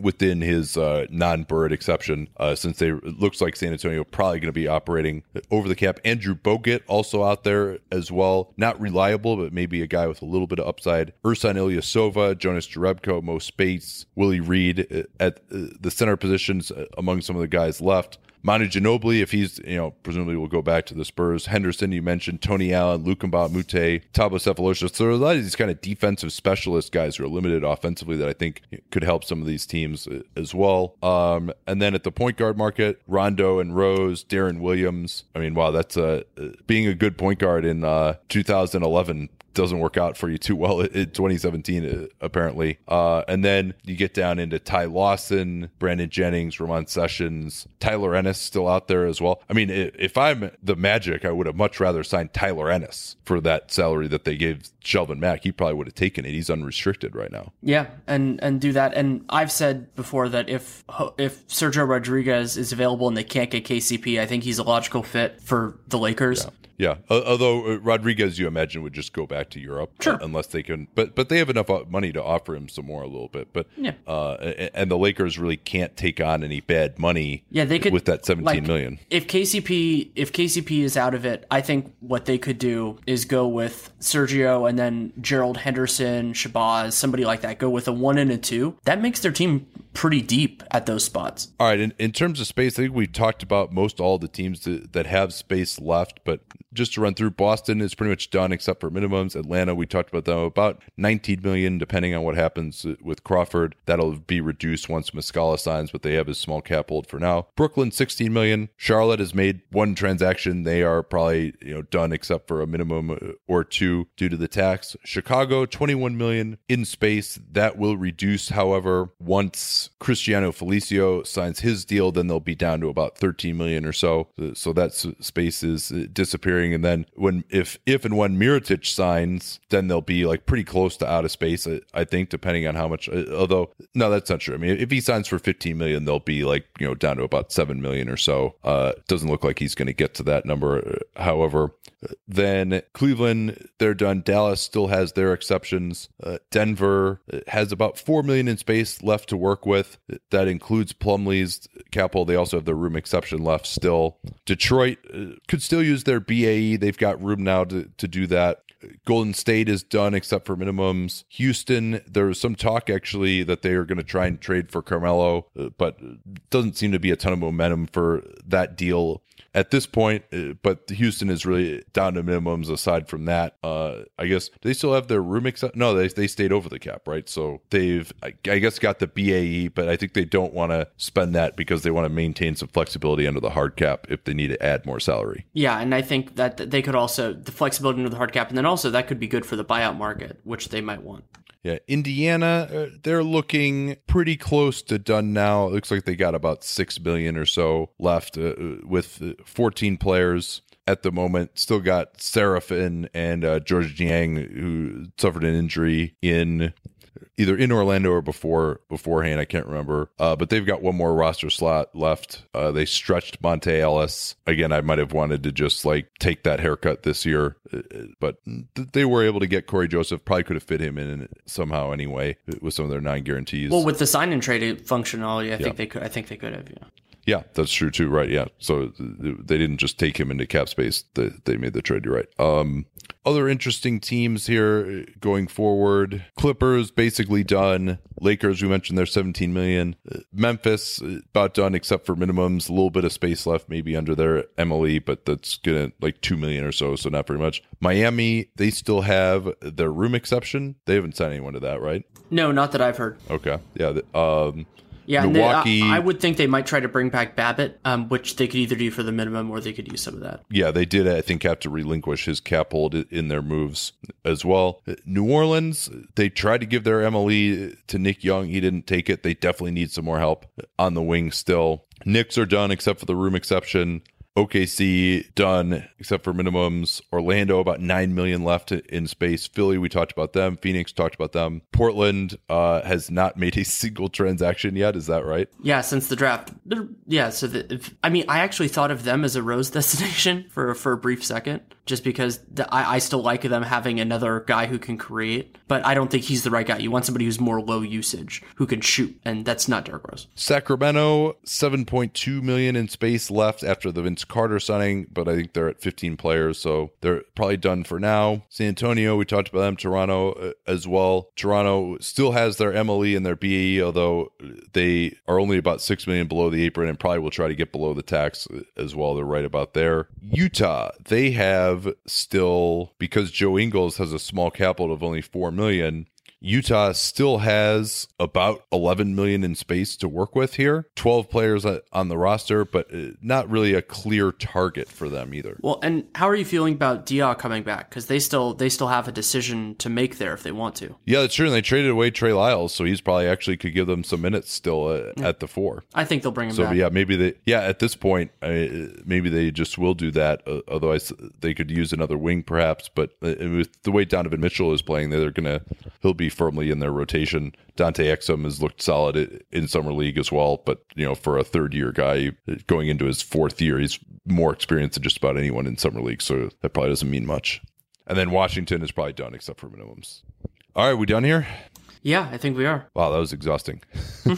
within his uh, non-bird exception uh, since they it looks like San Antonio probably going to be operating over the cap. Andrew Bogut also out there as well, not reliable, but maybe a guy with a little bit of upside. Ersan Ilyasova, Jonas Jerebko, Mo Speights, Willie Reed uh, at uh, the center positions uh, among some of the guys left. Manu Ginobili, if he's, you know, presumably will go back to the Spurs. Henderson, you mentioned Tony Allen, Lukamba Mute, Thabo Sefolosha. So there are a lot of these kind of defensive specialist guys who are limited offensively that I think could help some of these teams uh, as well. Um, and then at the point guard market, Rondo and Rose, Deron Williams. I mean, wow, that's uh, uh, being a good point guard in uh, 2011 doesn't work out for you too well in 2017 uh, apparently. Uh, and then you get down into ty lawson brandon jennings ramon sessions tyler ennis still out there as well. I mean if i'm the magic i would have much rather signed tyler ennis for that salary that they gave shelvin mack. He probably would have taken it. He's unrestricted right now. Yeah, and and do that. And I've said before that if if Sergio Rodriguez is available and they can't get KCP, I think he's a logical fit for the Lakers. Yeah, Al- although uh, Rodriguez, you imagine, would just go back to Europe, Sure. unless they can. But but they have enough uh, money to offer him some more a little bit. But Yeah. uh, and the Lakers really can't take on any bad money. Yeah, they could with that seventeen like, million. If KCP if KCP is out of it, I think what they could do is go with Sergio and then Gerald Henderson, Shabazz, somebody like that. Go with a one and a two. That makes their team pretty deep at those spots. All right, in, in terms of space, I think we talked about most all the teams that, that have space left. But just to run through, Boston is pretty much done except for minimums. Atlanta, we talked about them about 19 million, depending on what happens with Crawford. That'll be reduced once Muscala signs, but they have his small cap hold for now. Brooklyn, 16 million. Charlotte has made one transaction. They are probably you know done except for a minimum uh, or two due to the tax. Chicago, 21 million in space. That will reduce, however, once Cristiano Felicio signs his deal, then they'll be down to about 13 million or so. So that space is uh, disappearing. And then when if if and when Mirotic signs, then they'll be like pretty close to out of space. I, think, depending on how much. uh, Although no, that's not true. I mean, if he signs for 15 million, they'll be like you know down to about seven million or so. Uh, doesn't look like he's going to get to that number. uh, However, then Cleveland, they're done. Dallas still has their exceptions. Uh, Denver uh, has about four million in space left to work with. That includes Plumlee's cap hold. They also have their room exception left still. Detroit could still use their BAE. They've got room now to, to do that. Golden State is done except for minimums. Houston, there was some talk actually that they are going to try and trade for Carmelo, uh, but doesn't seem to be a ton of momentum for that deal at this point. uh, But Houston is really down to minimums. Aside from that, uh, I guess they still have their room except. No, they they stayed over the cap, right? So they've I, I guess got the BAE, but I think they don't want to spend that because they want to maintain some flexibility under the hard cap if they need to add more salary. Yeah, and I think that they could also the flexibility into the hard cap, and then also that could be good for the buyout market, which they might want. Yeah, Indiana, uh, they're looking pretty close to done now. It looks like they got about 6 million or so left uh, uh, with uh, 14 players. at the moment. Still got Seraphin and uh, George Niang, who suffered an injury in either in Orlando or before beforehand. I can't remember. Uh, but they've got one more roster slot left. Uh, they stretched Monta Ellis again. I might have wanted to just like take that haircut this year, uh, but they were able to get Cory Joseph. Probably could have fit him in somehow anyway with some of their nine guarantees. Well, with the sign and trade functionality, I think they could. I think they could have. Yeah. Yeah, that's true too. Right. Yeah. So they didn't just take him into cap space. They, they made the trade. You're right. Um, other interesting teams here going forward. Clippers basically done. Lakers, we mentioned they're 17 million. Memphis about done except for minimums. A little bit of space left maybe under their MLE, but that's gonna like 2 million or so. So not very much. Miami, they still have their room exception. They haven't signed anyone to that, right? No, not that I've heard. Okay. Yeah. Um, yeah, Milwaukee. They, I, I, would think they might try to bring back Babbitt, um, which they could either do for the minimum or they could use some of that. Yeah, they did. I think have to relinquish his cap hold in their moves as well. New Orleans, they tried to give their MLE to Nick Young. He didn't take it. They definitely need some more help on the wing still. Knicks are done except for the room exception. OKC done except for minimums. Orlando about nine million left in space. Philly, we talked about them. Phoenix talked about them. Portland uh, has not made a single transaction yet. Is that right? Yeah, since the draft. Yeah, so the, if, I mean, I actually thought of them as a rose destination for for a brief second, just because the, I, I still like them having another guy who can create, but I don't think he's the right guy. You want somebody who's more low usage, who can shoot, and that's not Derrick Rose. Sacramento, seven point two million in space left after the Vince Carter signing, but I think they're at 15 players, so they're probably done for now. San Antonio, we talked about them. Toronto uh, as well. Toronto still has their MLE and their BAE, although they are only about 6 million below the apron and probably will try to get below the tax as well. They're right about there. Utah, they have still, because Joe Ingles has a small cap hold of only 4 million, Utah still has about 11 million in space to work with here. 12 players on the roster, but uh, not really a clear target for them either. Well, and how are you feeling about Diaw coming back? Because they still they still have a decision to make there if they want to. Yeah, that's true. And they traded away Trey Lyles, so he's probably actually could give them some minutes still uh, yeah. at the four. I think they'll bring him so, back. yeah, maybe they. Yeah, at this point, uh, maybe they just will do that. Uh, otherwise, they could use another wing perhaps. But uh, with the way Donovan Mitchell is playing, they're gonna he'll be firmly in their rotation. Dante Exum has looked solid in summer league as well, but you know, for a third year guy going into his fourth year, he's more experienced than just about anyone in summer league, so that probably doesn't mean much. And then Washington is probably done except for minimums. All right, we done here? Yeah, I think we are. Wow, that was exhausting.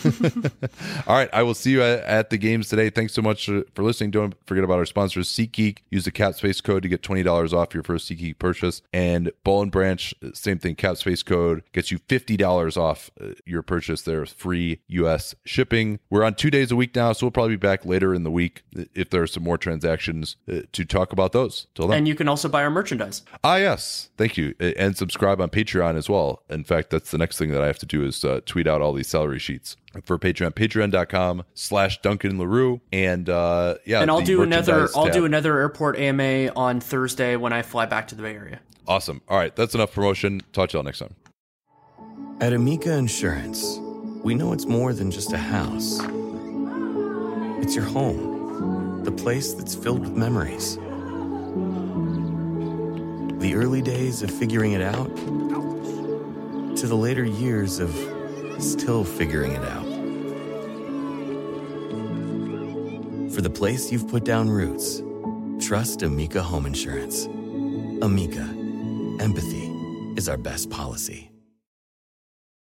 All right, I will see you at, the games today. Thanks so much for listening. Don't forget about our sponsors, SeatGeek. Use the CapSpace code to get $20 off your first SeatGeek purchase. And Boll and Branch, same thing, CapSpace code gets you $50 off uh, your purchase there, free U.S. shipping. We're on two days a week now, so we'll probably be back later in the week if there are some more transactions uh, to talk about those. Till then. And you can also buy our merchandise. Ah, yes. Thank you. And subscribe on Patreon as well. In fact, that's the next thing that that I have to do is uh, tweet out all these salary sheets for Patreon. Patreon.com slash Duncan Leroux. And uh, yeah, and I'll do another I'll do another airport AMA on Thursday when I fly back to the Bay Area. Awesome. All right, that's enough promotion. Talk to y'all next time. At Amica Insurance, we know it's more than just a house. It's your home, the place that's filled with memories. The early days of figuring it out to the later years of still figuring it out. For the place you've put down roots, trust Amica Home Insurance. Amica, empathy is our best policy.